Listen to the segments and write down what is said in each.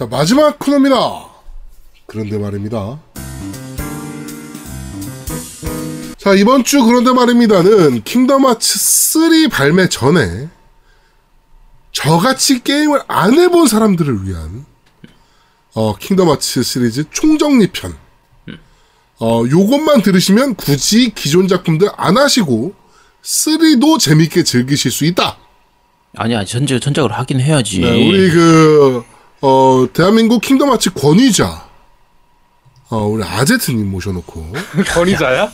자, 마지막 코너입니다. 그런데 말입니다. 자, 이번 주 그런데 말입니다는 킹덤 하츠 3 발매 전에 저같이 게임을 안 해본 사람들을 위한 어, 킹덤 하츠 시리즈 총정리편. 어, 요것만 들으시면 굳이 기존 작품들 안 하시고 3도 재밌게 즐기실 수 있다. 아니야 전작 전작을 하긴 해야지. 네, 우리 그, 어, 대한민국 Kingdom Hearts 권위자. 어, 우리 아제트님 모셔놓고. 권위자야?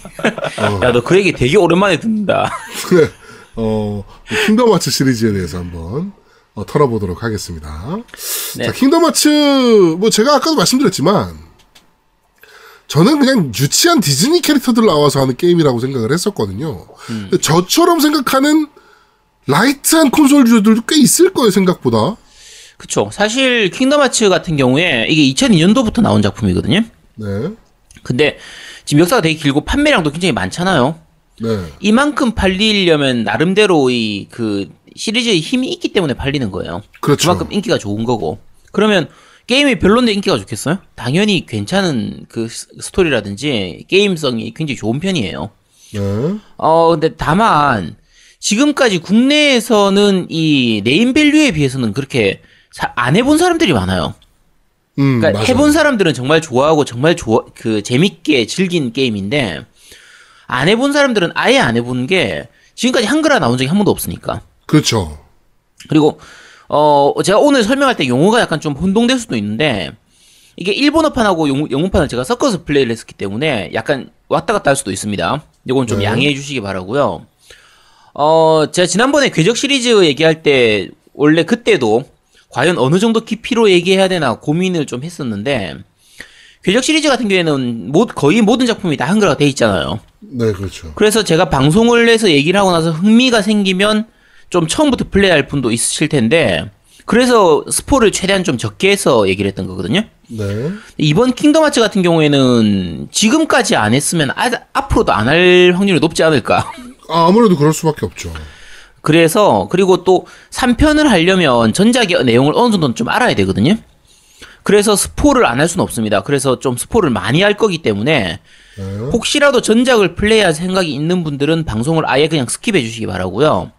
야, 너 그 얘기 되게 오랜만에 듣는다. 네, 어, Kingdom Hearts 시리즈에 대해서 한번 어, 털어보도록 하겠습니다. 네. 자, Kingdom Hearts, 뭐 제가 아까도 말씀드렸지만, 저는 그냥 유치한 디즈니 캐릭터들 나와서 하는 게임이라고 생각을 했었거든요. 음. 저처럼 생각하는 light한 콘솔 user들도 꽤 있을 거예요, 생각보다. 그쵸. 사실 Kingdom Hearts 같은 경우에 이게 2002년도부터 나온 작품이거든요. 네, 근데 지금 역사가 되게 길고 판매량도 굉장히 많잖아요. 네, 이만큼 팔리려면 나름대로 이 그 시리즈의 힘이 있기 때문에 팔리는 거예요. 그렇죠. 그만큼 인기가 좋은 거고. 그러면 게임이 별론데 인기가 좋겠어요? 당연히 괜찮은 그 스- 스토리라든지 게임성이 굉장히 좋은 편이에요. 네, 어, 근데 다만 지금까지 국내에서는 이 네임밸류에 비해서는 그렇게 사- 안 해본 사람들이 많아요. 음, 그러니까 맞아요. 해본 사람들은 정말 좋아하고 정말 좋아 그 재밌게 즐긴 게임인데 안 해본 사람들은 아예 안 해본 게 지금까지 한글화 나온 적이 한 번도 없으니까. 그렇죠. 그리고 어 제가 오늘 설명할 때 용어가 약간 좀 혼동될 수도 있는데 이게 일본어판하고 영, 영문판을 제가 섞어서 플레이를 했었기 때문에 약간 왔다 갔다 할 수도 있습니다. 이건 좀 네. 양해해 주시기 바라고요. 어 제가 지난번에 궤적 시리즈 얘기할 때 원래 그때도 과연 어느 정도 깊이로 얘기해야 되나 고민을 좀 했었는데 궤적 시리즈 같은 경우에는 모, 거의 모든 작품이 다 한글화가 돼 있잖아요. 네, 그렇죠. 그래서 제가 방송을 해서 얘기를 하고 나서 흥미가 생기면 좀 처음부터 플레이할 분도 있으실 텐데 그래서 스포를 최대한 좀 적게 해서 얘기를 했던 거거든요. 네, 이번 킹덤 하츠 같은 경우에는 지금까지 안 했으면 아, 앞으로도 안 할 확률이 높지 않을까. 아, 아무래도 그럴 수밖에 없죠. 그래서 그리고 또 3편을 하려면 전작의 내용을 어느 정도는 좀 알아야 되거든요. 그래서 스포를 안 할 수는 없습니다. 그래서 좀 스포를 많이 할 거기 때문에 네, 혹시라도 전작을 플레이할 생각이 있는 분들은 방송을 아예 그냥 skip해 주시기 바라고요.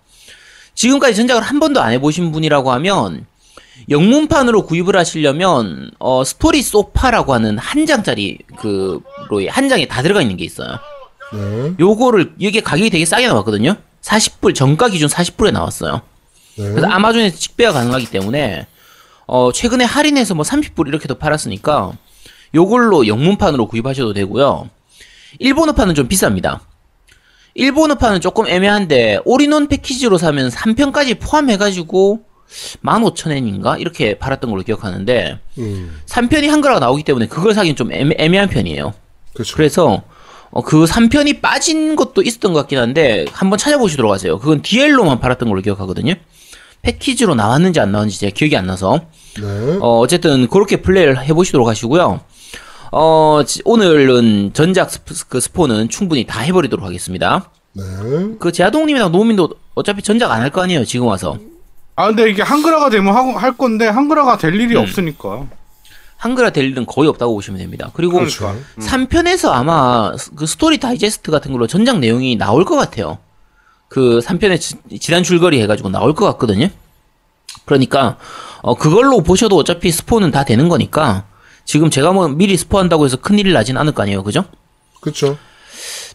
지금까지 전작을 한 번도 안 해보신 분이라고 하면 영문판으로 구입을 하시려면 어, Story So Far라고 하는 한 장짜리 그로 한 장에 다 들어가 있는 게 있어요. 네, 요거를 이게 가격이 되게 싸게 나왔거든요. 40불 정가 기준 40불에 나왔어요. 네. 그래서 아마존에서 직배가 가능하기 때문에 어 최근에 할인해서 뭐 30불 이렇게도 팔았으니까 요걸로 영문판으로 구입하셔도 되고요. 일본어판은 좀 비쌉니다. 일본어판은 조금 애매한데 올인원 패키지로 사면 3편까지 포함해가지고 15,000엔인가 이렇게 팔았던 걸로 기억하는데 음, 3편이 한글화가 나오기 때문에 그걸 사긴 좀 애매, 애매한 편이에요. 그렇죠. 그래서 어, 그 3편이 빠진 것도 있었던 것 같긴 한데 한번 찾아보시도록 하세요. 그건 DL로만 팔았던 걸로 기억하거든요. 패키지로 나왔는지 안 나왔는지 제가 기억이 안 나서 네, 어, 어쨌든 그렇게 플레이를 해보시도록 하시고요. 어, 지- 오늘은 전작 스포, 그 스포 는 충분히 다 해버리도록 하겠습니다. 네. 그 제아동님이랑 노민도 어차피 전작 안 할 거 아니에요, 지금 와서. 아 근데 이게 한글화가 되면 하, 할 건데 한글화가 될 일이 음. 없으니까. 한글화 될 일은 거의 없다고 보시면 됩니다. 그리고 그러니까. 3편에서 아마 스- 그 스토리 다이제스트 같은 걸로 전작 내용이 나올 것 같아요. 그 3편에 지, 지난 줄거리 해가지고 나올 것 같거든요. 그러니까 어 그걸로 보셔도 어차피 스포는 다 되는 거니까 지금 제가 뭐 미리 스포한다고 해서 큰일이 나진 않을 거 아니에요, 그죠? 그렇죠.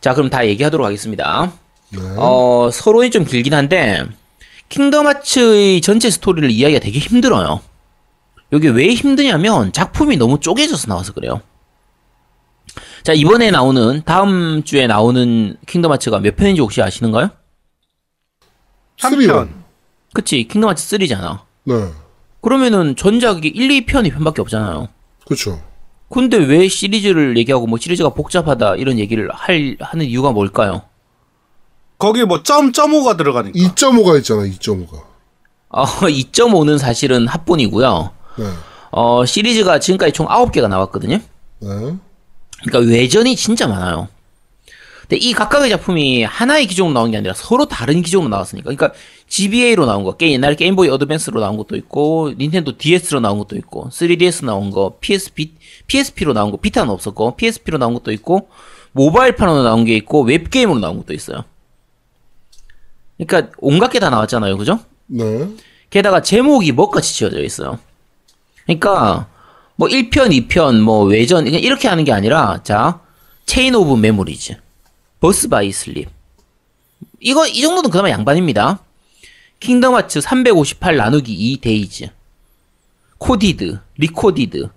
자, 그럼 다 얘기하도록 하겠습니다. 네. 어 서론이 좀 길긴 한데 Kingdom Hearts의 전체 스토리를 이해하기가 되게 힘들어요. 이게 왜 힘드냐면 작품이 너무 쪼개져서 나와서 그래요. 자, 이번에 나오는 다음 주에 나오는 Kingdom Hearts가 몇 편인지 혹시 아시는가요? 3편. 그치, Kingdom Hearts 3잖아. 네. 그러면은 전작이 1, 2편, 2편밖에 없잖아요. 그렇죠. 근데 왜 시리즈를 얘기하고 뭐 시리즈가 복잡하다 이런 얘기를 할 하는 이유가 뭘까요? 거기에 뭐 점, 점오가 들어가니까. 2.5가 있잖아, 2.5가. 어, 2.5는 사실은 합본이고요. 네. 어, 시리즈가 지금까지 총 9개가 나왔거든요. 네. 그러니까 외전이 진짜 많아요. 근데 이 각각의 작품이 하나의 기종으로 나온 게 아니라 서로 다른 기종으로 나왔으니까. 그러니까 GBA로 나온 거, 게임, 옛날 게임보이 어드밴스로 나온 것도 있고, 닌텐도 DS로 나온 것도 있고, 3DS 나온 거, PSP, PSP로 나온 거, 비타는 없었고, PSP로 나온 것도 있고, 모바일판으로 나온 게 있고, 웹게임으로 나온 것도 있어요. 그러니까 온갖 게 다 나왔잖아요, 그죠? 네. 게다가 제목이 뭐같이 지어져 있어요. 그러니까 뭐 1편, 2편, 뭐 외전 이렇게 하는 게 아니라 자 Chain of Memories, Birth by Sleep 이거 이 정도는 그나마 양반입니다. Kingdom Hearts 358 나누기 2 Days, coded, Re:coded,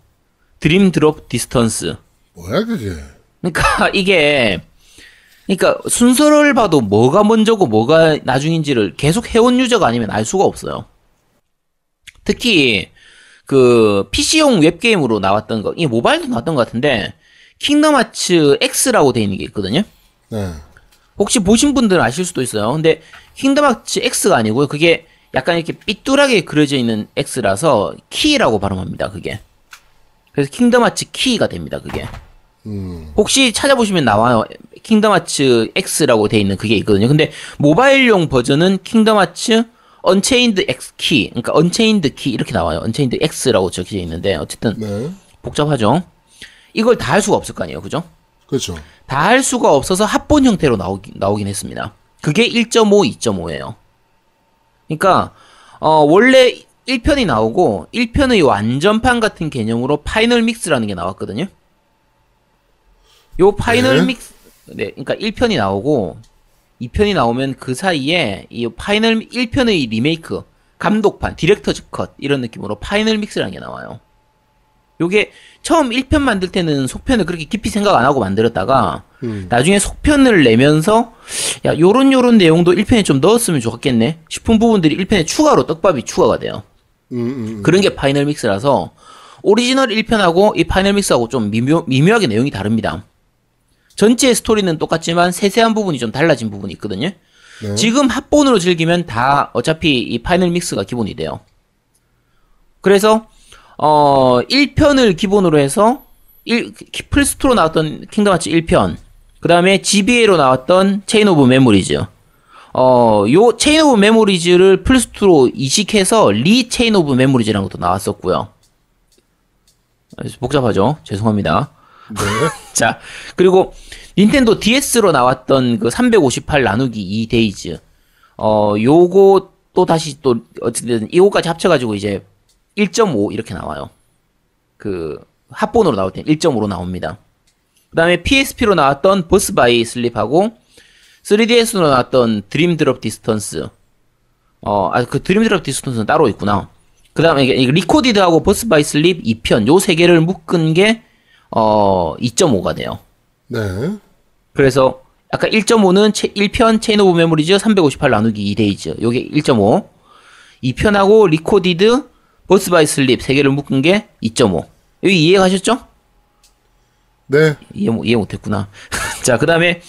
Dream Drop Distance. 뭐야 그게? 그러니까 이게 그러니까 순서를 봐도 뭐가 먼저고 뭐가 나중인지를 계속 해온 user가 아니면 알 수가 없어요. 특히 그 PC용 웹게임으로 나왔던 거, 이 모바일도 나왔던 것 같은데 Kingdom Hearts X라고 돼 있는 게 있거든요. 네. 혹시 보신 분들은 아실 수도 있어요. 근데 Kingdom Hearts X가 아니고요. 그게 약간 이렇게 삐뚤하게 그려져 있는 X라서 키라고 발음합니다. 그게. 그래서 Kingdom Hearts 키가 됩니다. 그게. 음. 혹시 찾아보시면 나와요. Kingdom Hearts X라고 돼 있는 그게 있거든요. 근데 모바일용 버전은 Kingdom Hearts Unchained X 키, 그러니까 Unchained 키 이렇게 나와요. Unchained X라고 적혀져 있는데 어쨌든 네. 복잡하죠. 이걸 다 할 수가 없을 거 아니에요, 그죠? 그렇죠. 다 할 수가 없어서 합본 형태로 나오기, 나오긴 했습니다. 그게 1.5, 2.5예요. 그러니까 어, 원래 1편이 나오고 1편의 완전판 같은 개념으로 Final Mix라는 게 나왔거든요. 요 Final 네. Mix 네, 그러니까 1편이 나오고 2편이 나오면 그 사이에 이 Final 1편의 리메이크 감독판, director's cut 이런 느낌으로 Final Mix라는 게 나와요. 요게 처음 1편 만들 때는 속편을 그렇게 깊이 생각 안 하고 만들었다가 음. 나중에 속편을 내면서 야 요런 요런 내용도 1편에 좀 넣었으면 좋겠네 싶은 부분들이 1편에 추가로 떡밥이 추가가 돼요. 음, 음. 그런 게 Final Mix라서 오리지널 1편하고 이 Final Mix하고 좀 미묘, 미묘하게 내용이 다릅니다. 전체 스토리는 똑같지만 세세한 부분이 좀 달라진 부분이 있거든요. 네. 지금 합본으로 즐기면 다 어차피 이 Final Mix가 기본이 돼요. 그래서 어 1편을 기본으로 해서 1, 플스토로 나왔던 Kingdom Hearts 1편 그 다음에 GBA로 나왔던 Chain of Memories 어, 요 Chain of Memories를 플스2로 이식해서 Re Chain of Memories라는 것도 나왔었고요. 복잡하죠? 죄송합니다. 네. 자, 그리고 닌텐도 DS로 나왔던 그 358 나누기 2 Days. 어, 요거 또 다시 또 어쨌든 이거까지 합쳐가지고 이제 1.5 이렇게 나와요. 그 합본으로 나올 때 1.5로 나옵니다. 그 다음에 PSP로 나왔던 Birth by Sleep하고 3DS로 나왔던 Dream Drop Distance. 어, 아, 그 Dream Drop Distance는 따로 있구나. 그 다음에 Re:coded하고 Birth by Sleep 2편, 요 세 개를 묶은 게, 어, 2.5가 돼요. 네. 그래서, 아까 1.5는 1편 Chain of Memories 358 나누기 2 Days. 요게 1.5. 2편하고 Re:coded, Birth by Sleep 세 개를 묶은 게 2.5. 여기 이해 가셨죠? 네. 이해, 못- 이해 못했구나. 자, 그 다음에,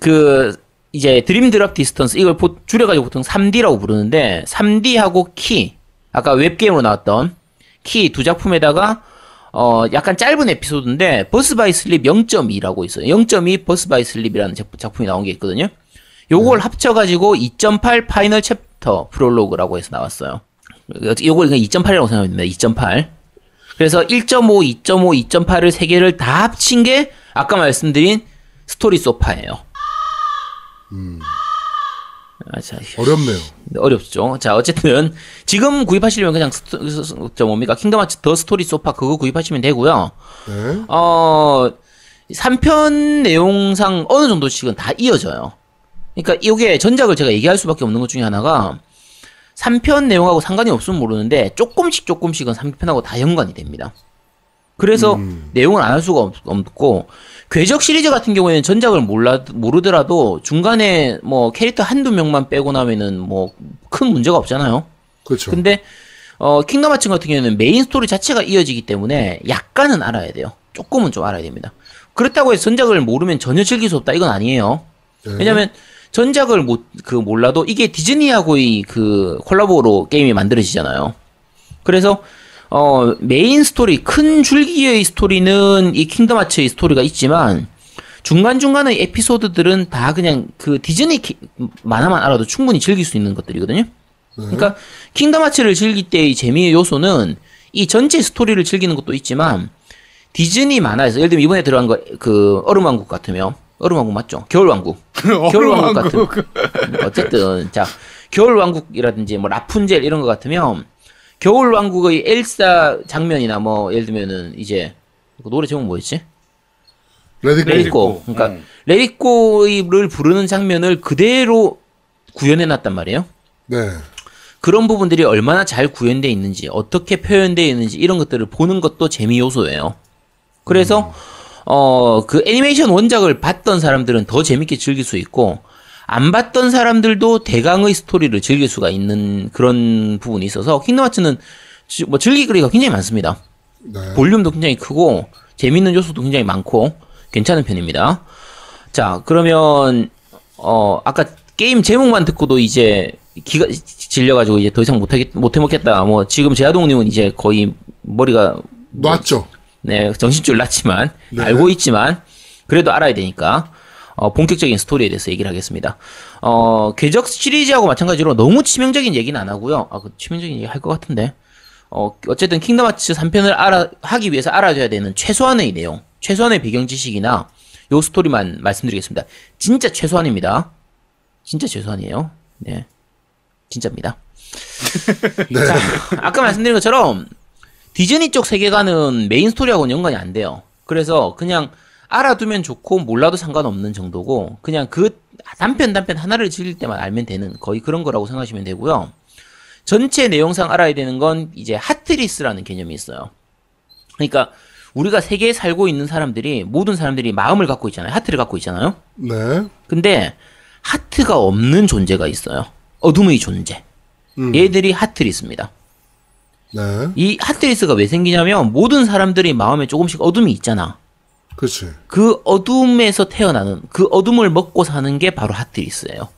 그, 이제 Dream Drop Distance, 이걸 보- 줄여가지고 보통 3D라고 부르는데, 3D하고 키, 아까 웹게임으로 나왔던 키 두 작품에다가, 어, 약간 짧은 에피소드인데, Birth by Sleep 0.2라고 있어요. 0.2 Birth by Sleep이라는 작- 작품이 나온 게 있거든요. 요걸 합쳐가지고 2.8 Final Chapter Prologue라고 해서 나왔어요. 요걸 그냥 2.8이라고 생각하면 됩니다. 2.8. 그래서 1.5, 2.5, 2.8을 세 개를 다 합친 게 아까 말씀드린 Story So Far예요. 아, 자, 어렵네요. 어렵죠. 자, 어쨌든 지금 구입하시려면 그냥 스토, 저 뭡니까 Kingdom Hearts The Story So Far 그거 구입하시면 되고요. 네. 어, 3편 내용상 어느 정도씩은 다 이어져요. 그러니까 이게 전작을 제가 얘기할 수밖에 없는 것 중에 하나가 3편 내용하고 상관이 없으면 모르는데 조금씩 조금씩은 3편하고 다 연관이 됩니다. 그래서 내용을 안 할 수가 없, 없고 궤적 시리즈 같은 경우에는 전작을 몰라 모르더라도 중간에 뭐 캐릭터 한두 명만 빼고 나면은 뭐 큰 문제가 없잖아요. 그렇죠. 근데 어 Kingdom Hearts 같은 경우에는 메인 스토리 자체가 이어지기 때문에 약간은 알아야 돼요. 조금은 좀 알아야 됩니다. 그렇다고 해서 전작을 모르면 전혀 즐길 수 없다 이건 아니에요. 네. 왜냐면 전작을 못 그 몰라도 이게 디즈니하고의 그 콜라보로 게임이 만들어지잖아요. 그래서 어 메인 스토리 큰 줄기의 스토리는 이 Kingdom Hearts의 스토리가 있지만 중간중간의 에피소드들은 다 그냥 그 디즈니 키- 만화만 알아도 충분히 즐길 수 있는 것들이거든요. 그러니까 Kingdom Hearts를 즐길 때의 재미의 요소는 이 전체 스토리를 즐기는 것도 있지만 디즈니 만화에서 예를 들면 이번에 들어간 거 그 얼음왕국 같으면 얼음왕국 맞죠? 겨울왕국. 겨울왕국 같은 어쨌든 자 겨울왕국이라든지 뭐 라푼젤 이런 것 같으면 겨울 왕국의 엘사 장면이나 뭐 예를 들면은 이제 그 노래 제목 뭐였지? 레디고. 레디고. 그러니까 응. Let It Go를 부르는 장면을 그대로 구현해 놨단 말이에요. 네. 그런 부분들이 얼마나 잘 구현되어 있는지, 어떻게 표현되어 있는지 이런 것들을 보는 것도 재미 요소예요. 그래서 어, 그 애니메이션 원작을 봤던 사람들은 더 재밌게 즐길 수 있고 안 봤던 사람들도 대강의 스토리를 즐길 수가 있는 그런 부분이 있어서 킹덤 하츠는 지- 뭐 즐기거리가 굉장히 많습니다. 네. 볼륨도 굉장히 크고 재밌는 요소도 굉장히 많고 괜찮은 편입니다. 자, 그러면 어 아까 게임 제목만 듣고도 이제 기가 질려가지고 이제 더 이상 못하겠 못해 먹겠다. 뭐 지금 제아동님은 이제 거의 머리가 놨죠. 네 정신줄 났지만 네. 알고 있지만 그래도 알아야 되니까 어, 본격적인 스토리에 대해서 얘기를 하겠습니다. 어 궤적 시리즈하고 마찬가지로 너무 치명적인 얘기는 안 하고요. 아, 그 치명적인 얘기 할 것 같은데. 어, 어쨌든 킹덤 하츠 3편을 알아, 하기 위해서 알아줘야 되는 최소한의 내용, 최소한의 배경 지식이나 요 스토리만 말씀드리겠습니다. 진짜 최소한입니다. 진짜 최소한이에요. 네. 진짜입니다. 네. 자, 아까 말씀드린 것처럼 디즈니 쪽 세계관은 메인 스토리하고는 연관이 안 돼요. 그래서 그냥 알아두면 좋고 몰라도 상관없는 정도고 그냥 그 단편 단편 하나를 즐길 때만 알면 되는 거의 그런 거라고 생각하시면 되고요. 전체 내용상 알아야 되는 건 이제 Heartless라는 개념이 있어요. 그러니까 우리가 세계에 살고 있는 사람들이 모든 사람들이 마음을 갖고 있잖아요. 하트를 갖고 있잖아요. 네. 근데 하트가 없는 존재가 있어요. 어둠의 존재. 음. 얘들이 하트리스입니다. 네. 이 하트리스가 왜 생기냐면 모든 사람들의 마음에 조금씩 어둠이 있잖아. 그렇지. 그 어둠에서 태어나는 그 어둠을 먹고 사는 게 바로 하트리스예요.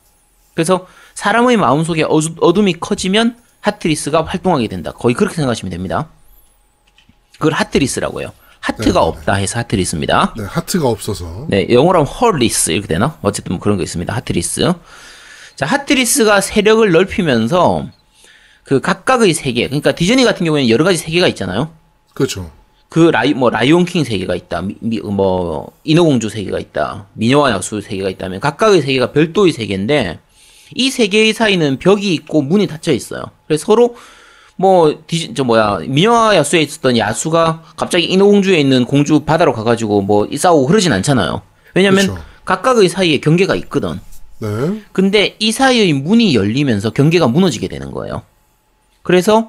그래서 사람의 마음속에 어둠이 커지면 하트리스가 활동하게 된다. 거의 그렇게 생각하시면 됩니다. 그걸 Heartless라고 해요. 하트가 네네네. 없다 해서 Heartless입니다. 네. 하트가 없어서. 네, 영어로 하면 Heartless 이렇게 되나? 어쨌든 뭐 그런 거 있습니다. Heartless. 자, Heartless가 세력을 넓히면서 그 각각의 세계, 그러니까 디즈니 같은 경우에는 여러 가지 세계가 있잖아요. 그렇죠. 그 라이 뭐 라이온킹 세계가 있다. 미, 미- 뭐 인어공주 세계가 있다. 미녀와 야수 세계가 있다면 각각의 세계가 별도의 세계인데 이 세계의 사이는 벽이 있고 문이 닫혀 있어요. 그래서 서로 뭐 디즈 저 뭐야 미녀와 야수에 있었던 야수가 갑자기 인어공주에 있는 공주 바다로 가가지고 뭐 싸우고 그러진 않잖아요. 왜냐면 그쵸. 각각의 사이에 경계가 있거든. 네. 근데 이 사이의 문이 열리면서 경계가 무너지게 되는 거예요. 그래서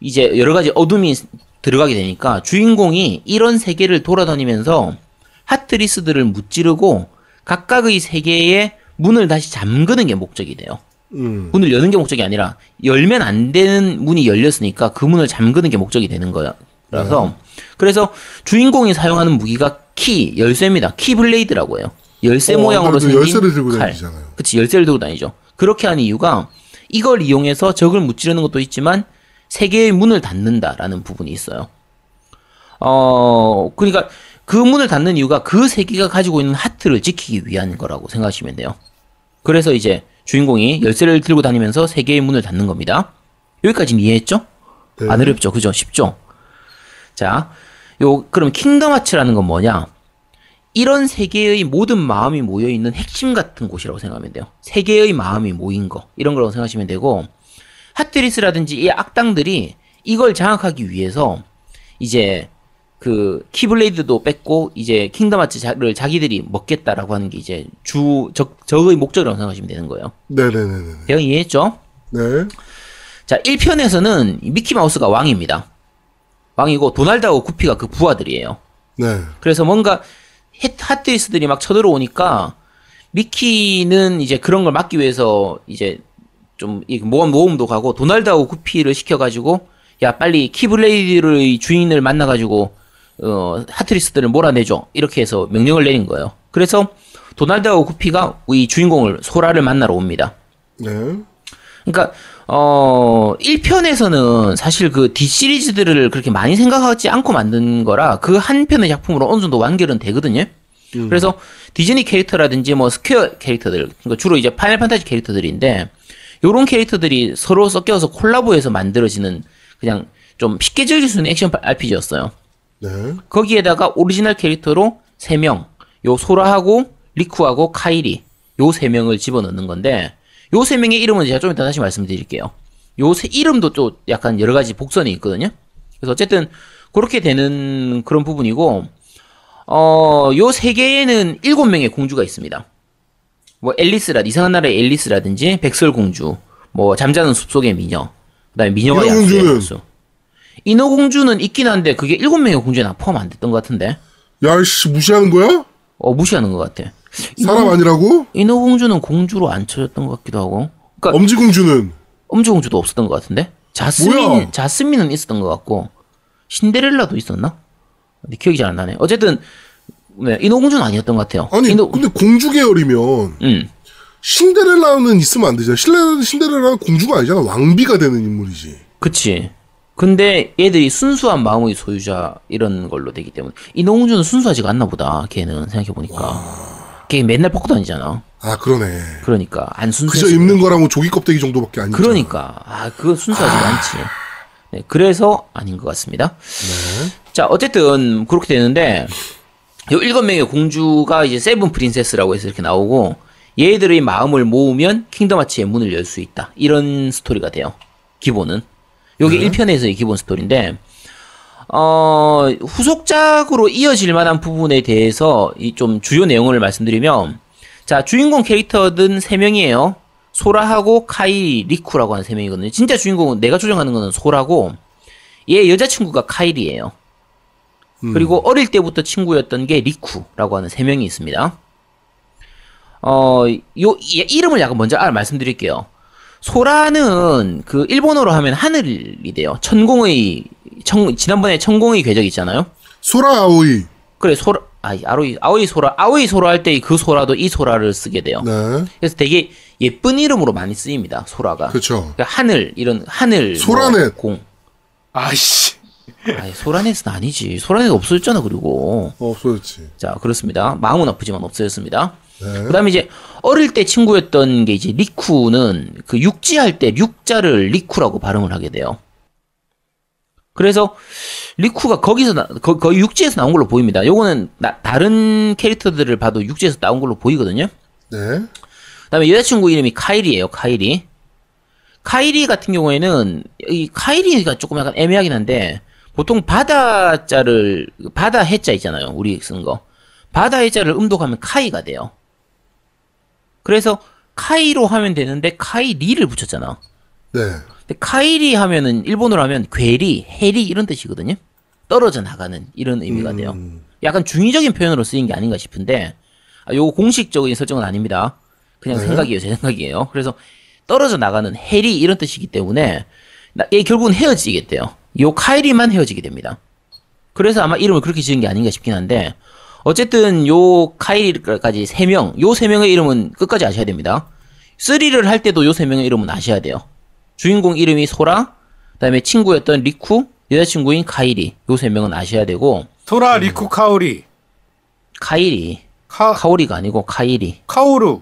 이제 여러 가지 어둠이 들어가게 되니까 주인공이 이런 세계를 돌아다니면서 하트리스들을 무찌르고 각각의 세계에 문을 다시 잠그는 게 목적이 돼요. 음. 문을 여는 게 목적이 아니라 열면 안 되는 문이 열렸으니까 그 문을 잠그는 게 목적이 되는 거야. 라서 그래서 주인공이 사용하는 무기가 키 열쇠입니다. Keyblade라고 해요. 열쇠 어, 모양으로 생긴 열쇠를 들고 칼. 다니잖아요. 그치 열쇠를 들고 다니죠. 그렇게 하는 이유가 이걸 이용해서 적을 무찌르는 것도 있지만 세계의 문을 닫는다라는 부분이 있어요. 어 그러니까 그 문을 닫는 이유가 그 세계가 가지고 있는 하트를 지키기 위한 거라고 생각하시면 돼요. 그래서 이제 주인공이 열쇠를 들고 다니면서 세계의 문을 닫는 겁니다. 여기까지는 이해했죠? 네. 안 어렵죠? 그죠? 쉽죠? 자, 요, 그럼 Kingdom Hearts라는 건 뭐냐? 이런 세계의 모든 마음이 모여있는 핵심 같은 곳이라고 생각하면 돼요. 세계의 마음이 모인 거. 이런 거라고 생각하시면 되고, Heartless라든지 이 악당들이 이걸 장악하기 위해서 이제 그 Keyblade도 뺏고 이제 Kingdom Hearts를 자기들이 먹겠다라고 하는 게 이제 주 적, 적의 목적이라고 생각하시면 되는 거예요. 네네네네. 대형 이해했죠? 네. 자, 1편에서는 미키 마우스가 왕입니다. 왕이고 도날드하고 구피가 그 부하들이에요. 네. 그래서 뭔가 헷- Heartless들이 막 쳐들어오니까 미키는 이제 그런 걸 막기 위해서 이제 좀이 모험 모험도 가고 도날드하고 구피를 시켜가지고 야 빨리 Keyblade의 주인을 만나가지고 어 Heartless들을 몰아내줘 이렇게 해서 명령을 내린 거예요. 그래서 도날드하고 구피가 이 주인공을 소라를 만나러 옵니다. 네. 그러니까 어 1편에서는 사실 그 뒤 시리즈들을 그렇게 많이 생각하지 않고 만든 거라 그 한 편의 작품으로 어느 정도 완결은 되거든요. 그래서 디즈니 캐릭터라든지 뭐 스퀘어 캐릭터들, 그러니까 주로 이제 파이널 판타지 캐릭터들인데 요런 캐릭터들이 서로 섞여서 콜라보해서 만들어지는 그냥 좀 쉽게 즐길 수 있는 액션 RPG였어요. 네. 거기에다가 오리지널 캐릭터로 3명, 요 소라하고 리쿠하고 카이리 요 3명을 집어넣는 건데 요 3명의 이름은 제가 좀 이따 다시 말씀드릴게요. 요 세 이름도 또 약간 여러 가지 복선이 있거든요. 그래서 어쨌든 그렇게 되는 그런 부분이고 어, 요 세계에는 7명의 공주가 있습니다. 뭐 앨리스라 이상한 나라의 앨리스라든지 백설공주, 뭐 잠자는 숲속의 미녀, 그다음에 미녀와 인어공주는? 약수. 인어공주는 있긴 한데 그게 7명의 공주에 나 포함 안 됐던 것 같은데. 야씨 무시하는 거야? 어, 무시하는 것 같아. 사람 아니라고? 인어공주는 공주로 안 쳐졌던 것 같기도 하고. 그러니까 엄지공주는 엄지공주도 없었던 것 같은데. 자스민, 뭐야? 자스민은 있었던 것 같고 신데렐라도 있었나? 근데 기억이 잘 안 나네. 어쨌든 네, 인어공주는 아니었던 것 같아요. 아니 인어, 근데 공주 계열이면 음, 신데렐라는 있으면 안 되잖아. 신데렐라 신데렐라는 공주가 아니잖아. 왕비가 되는 인물이지. 그치. 근데 얘들이 순수한 마음의 소유자 이런 걸로 되기 때문에 인어공주는 순수하지가 않나 보다. 걔는 생각해 보니까. 걔 맨날 벗고 다니잖아. 아 그러네. 그러니까 안 그저 순수해. 입는 거랑 뭐 조기 껍데기 정도밖에 안 그러니까 아 그거 순수하지가 않지. 네, 그래서 아닌 것 같습니다. 자 어쨌든 그렇게 되는데 요 일곱 명의 공주가 이제 Seven Princess라고 해서 이렇게 나오고 얘들의 마음을 모으면 킹덤 하츠의 문을 열 수 있다. 이런 스토리가 돼요. 기본은. 요게 1편에서의 기본 스토리인데 어, 후속작으로 이어질 만한 부분에 대해서 이 좀 주요 내용을 말씀드리면 자, 주인공 캐릭터는 세 명이에요. 소라하고 카이리 리쿠라고 하는 세 명이거든요. 진짜 주인공은 내가 조정하는 거는 소라고 얘 여자친구가 카이리예 요. 그리고 어릴 때부터 친구였던 게 리쿠라고 하는 세 명이 있습니다. 어, 요 이- 이름을 약간 먼저 알 말씀드릴게요. 소라는 그 일본어로 하면 하늘이 돼요. 천공의 천, 지난번에 천공의 궤적 있잖아요. 소라 아오이. 그래 소라 아 아오이 아오이 소라 아오이 소라 할 때 그 소라도 이 소라를 쓰게 돼요. 네. 그래서 되게 예쁜 이름으로 많이 쓰입니다. 소라가. 그렇죠. 그러니까 하늘 이런 하늘 뭐 소라넷. 공. 아이씨. 아니, 소라넷은 아니지. 소라넷 없어졌잖아 그리고. 어, 없어졌지. 자 그렇습니다. 마음은 아프지만 없어졌습니다. 네. 그 다음에 이제 어릴 때 친구였던 게 이제 리쿠는 그 육지 할 때 육자를 리쿠라고 발음을 하게 돼요. 그래서 리쿠가 거기서 나, 거, 거의 육지에서 나온 걸로 보입니다. 요거는 나- 다른 캐릭터들을 봐도 육지에서 나온 걸로 보이거든요. 네. 그 다음에 여자친구 이름이 카이리예요. 카이리. 카이리 같은 경우에는 이 카이리가 조금 약간 애매하긴 한데 보통 바다 자를 바다 해자 있잖아요. 우리 쓰는 거. 바다 해자를 음독하면 카이가 돼요. 그래서 카이로 하면 되는데 카이리를 붙였잖아. 네. 근데 카이리 하면은 일본어로 하면 괴리, 해리 이런 뜻이거든요. 떨어져 나가는 이런 의미가 돼요. 약간 중의적인 표현으로 쓰인 게 아닌가 싶은데 아, 요 공식적인 설정은 아닙니다. 그냥 네. 생각이에요, 제 생각이에요. 그래서 떨어져 나가는 해리 이런 뜻이기 때문에 나- 얘 결국은 헤어지겠대요. 요 카이리만 헤어지게 됩니다. 그래서 아마 이름을 그렇게 지은 게 아닌가 싶긴 한데 어쨌든 요 카이리까지 세 명, 요 세 명의 이름은 끝까지 아셔야 됩니다. 3를 할 때도 요 세 명의 이름은 아셔야 돼요. 주인공 이름이 소라, 그다음에 친구였던 리쿠, 여자친구인 카이리. 요 세 명은 아셔야 되고 소라 리쿠 카오리. 카이리, 카 카오리가 아니고 카이리. 카오루.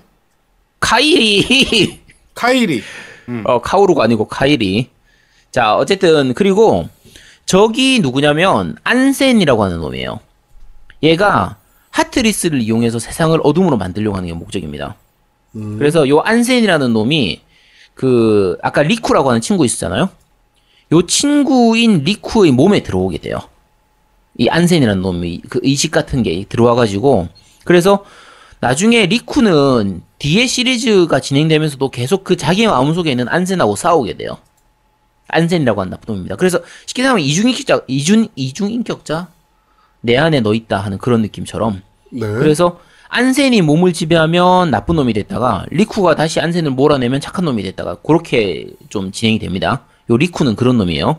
카이리. 카이리. 어, 카오루가 아니고 카이리. 자, 어쨌든 그리고 저기 누구냐면 안셈이라고 하는 놈이에요. 얘가 Heartless를 이용해서 세상을 어둠으로 만들려고 하는 게 목적입니다. 그래서 요 안셈이라는 놈이 그 아까 리쿠라고 하는 친구 있었잖아요. 요 친구인 리쿠의 몸에 들어오게 돼요. 이 안센이라는 놈이 그 의식 같은 게 들어와 가지고 그래서 나중에 리쿠는 뒤에 시리즈가 진행되면서도 계속 그 자기 마음 속에 있는 안센하고 싸우게 돼요. 안센이라고 나쁜 놈입니다. 그래서 쉽게 생각하면 이중인격자, 이중, 이중인격자? 내 안에 너 있다 하는 그런 느낌처럼. 네. 그래서 안센이 몸을 지배하면 나쁜 놈이 됐다가 리쿠가 다시 안센을 몰아내면 착한 놈이 됐다가 그렇게 좀 진행이 됩니다. 요 리쿠는 그런 놈이에요.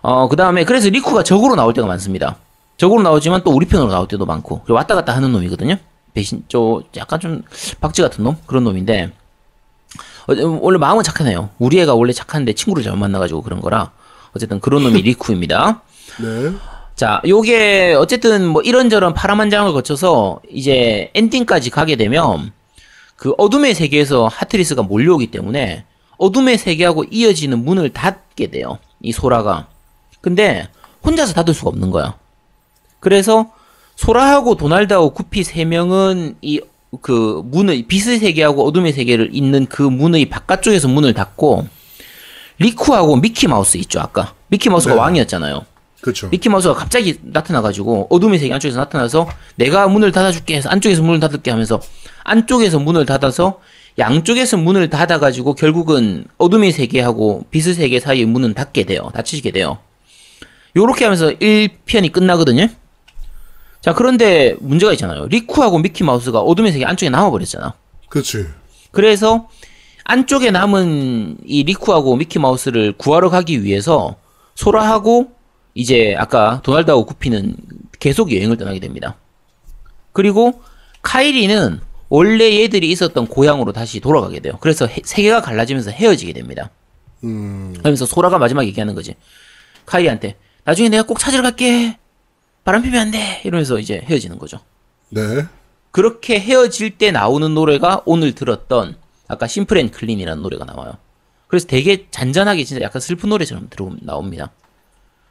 어, 그 다음에 그래서 리쿠가 적으로 나올 때가 많습니다. 적으로 나오지만 또 우리 편으로 나올 때도 많고 왔다 갔다 하는 놈이거든요. 배신, 저 약간 좀 박쥐 같은 놈 그런 놈인데 어, 원래 마음은 착하네요. 우리 애가 원래 착한데 친구를 잘못 만나가지고 그런 거라 어쨌든 그런 놈이 리쿠입니다. 네. 자, 요게 어쨌든 뭐 이런저런 파란만장을 거쳐서 이제 엔딩까지 가게 되면 그 어둠의 세계에서 Heartless가 몰려오기 때문에 어둠의 세계하고 이어지는 문을 닫게 돼요. 이 소라가. 근데 혼자서 닫을 수가 없는 거야. 그래서 소라하고 도날드하고 구피 세 명은 이 그 문의 빛의 세계하고 어둠의 세계를 잇는 그 문의 바깥쪽에서 문을 닫고 리쿠하고 미키 마우스 있죠 아까 미키 마우스가 네. 왕이었잖아요. 그렇죠. 미키 마우스가 갑자기 나타나가지고 어둠의 세계 안쪽에서 나타나서 내가 문을 닫아줄게 해서 안쪽에서 문을 닫을게 하면서 안쪽에서 문을 닫아서 양쪽에서 문을 닫아가지고 결국은 어둠의 세계하고 빛의 세계 사이의 문은 닫게 돼요. 닫히게 돼요. 요렇게 하면서 1편이 끝나거든요. 자, 그런데 문제가 있잖아요. 리쿠하고 미키 마우스가 어둠의 세계 안쪽에 남아 버렸잖아. 그렇지. 그래서 안쪽에 남은 이 리쿠하고 미키 마우스를 구하러 가기 위해서 소라하고 이제 아까 도날드하고 구피는 계속 여행을 떠나게 됩니다. 그리고 카이리는 원래 얘들이 있었던 고향으로 다시 돌아가게 돼요. 그래서 해- 세계가 갈라지면서 헤어지게 됩니다. 음, 그러면서 소라가 마지막에 얘기하는 거지. 카이리한테 나중에 내가 꼭 찾으러 갈게. 바람 피면 안 돼. 이러면서 이제 헤어지는 거죠. 네. 그렇게 헤어질 때 나오는 노래가 오늘 들었던 아까 Simple and Clean이라는 노래가 나와요. 그래서 되게 잔잔하게 진짜 약간 슬픈 노래처럼 들어 나옵니다.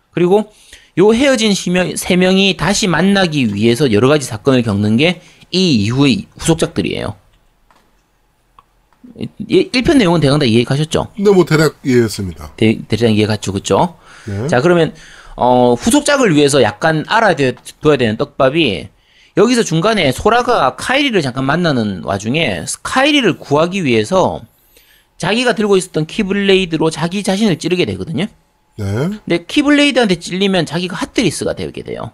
그리고 요 헤어진 세 명이 다시 만나기 위해서 여러 가지 사건을 겪는 게 이 이후의 후속작들이에요. 1편 내용은 대강 다 이해 가셨죠? 근데 뭐 대략 이해했습니다. 대, 대장 이해 갔죠, 그쵸? 네. 자, 그러면, 어, 후속작을 위해서 약간 알아둬야 되는 떡밥이, 여기서 중간에 소라가 카이리를 잠깐 만나는 와중에, 카이리를 구하기 위해서, 자기가 들고 있었던 Keyblade로 자기 자신을 찌르게 되거든요? 네. 근데 Keyblade한테 찔리면 자기가 Heartless가 되게 돼요.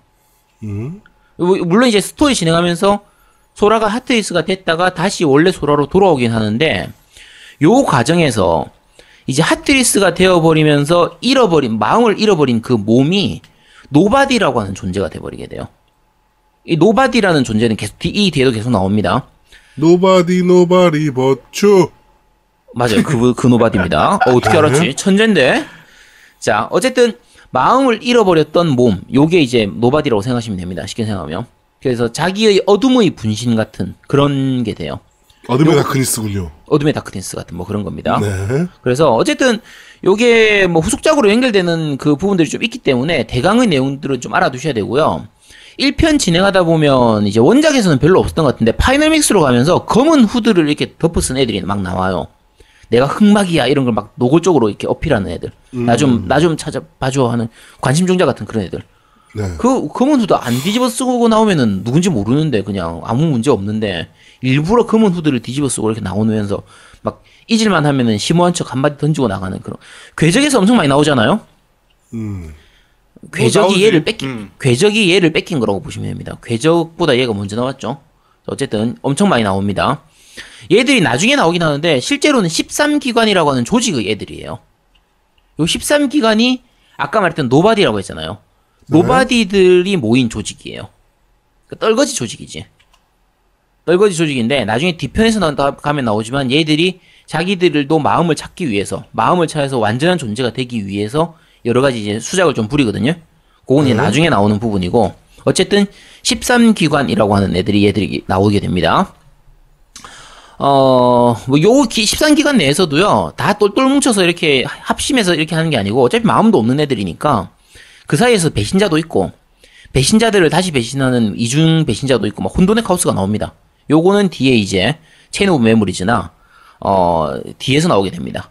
음. 뭐, 물론 이제 스토리 진행하면서, 소라가 Heartless가 됐다가 다시 원래 소라로 돌아오긴 하는데, 요 과정에서, 이제 Heartless가 되어버리면서 잃어버린 마음을 잃어버린 그 몸이 Nobody라고 하는 존재가 돼버리게 돼요. 이 Nobody라는 존재는 계속 뒤- 이 뒤에도 계속 나옵니다. Nobody but you. 맞아요. 그, 그 Nobody입니다. 어, 어떻게 알았지? 천재인데? 자, 어쨌든, 마음을 잃어버렸던 몸, 요게 이제 Nobody라고 생각하시면 됩니다. 쉽게 생각하면. 그래서 자기의 어둠의 분신 같은 그런 게 돼요. 어둠의 darkness군요. 어둠의 darkness 같은 뭐 그런 겁니다. 네. 그래서 어쨌든 요게 뭐 후속작으로 연결되는 그 부분들이 좀 있기 때문에 대강의 내용들은 좀 알아두셔야 되고요. 1편 진행하다 보면 이제 원작에서는 별로 없었던 것 같은데 Final Mix로 가면서 검은 후드를 이렇게 덮어 쓴 애들이 막 나와요. 내가 흑막이야 이런 걸 막 노골적으로 이렇게 어필하는 애들. 나 좀 나 좀 찾아봐줘 하는 관심종자 같은 그런 애들. 네. 그 검은 후드 안 뒤집어 쓰고 나오면은 누군지 모르는데 그냥 아무 문제 없는데 일부러 검은 후드를 뒤집어 쓰고 이렇게 나오면서 막 잊을만 하면은 심오한 척 한마디 던지고 나가는 그런 궤적에서 엄청 많이 나오잖아요. 음. 궤적이 나오지. 얘를 베낀 음. 궤적이 얘를 베낀 거라고 보시면 됩니다. 궤적보다 얘가 먼저 나왔죠. 어쨌든 엄청 많이 나옵니다. 얘들이 나중에 나오긴 하는데 실제로는 13기관이라고 하는 조직의 애들이에요. 요 13기관이 아까 말했던 Nobody라고 했잖아요. Nobody들이 모인 조직이에요. 그 떨거지 조직이지. 떨거지 조직인데 나중에 뒤편에서 나, 가면 나오지만 얘들이 자기들도 마음을 찾기 위해서 마음을 찾아서 완전한 존재가 되기 위해서 여러 가지 이제 수작을 좀 부리거든요. 그건 이제 나중에 나오는 부분이고 어쨌든 13기관이라고 하는 애들이 얘들이 나오게 됩니다. 어, 뭐, 요, 13기간 내에서도요, 다 똘똘 뭉쳐서 이렇게 합심해서 이렇게 하는 게 아니고, 어차피 마음도 없는 애들이니까, 그 사이에서 배신자도 있고, 배신자들을 다시 배신하는 이중 배신자도 있고, 막 혼돈의 카오스가 나옵니다. 요거는 뒤에 이제, Chain of Memories나, 어, 뒤에서 나오게 됩니다.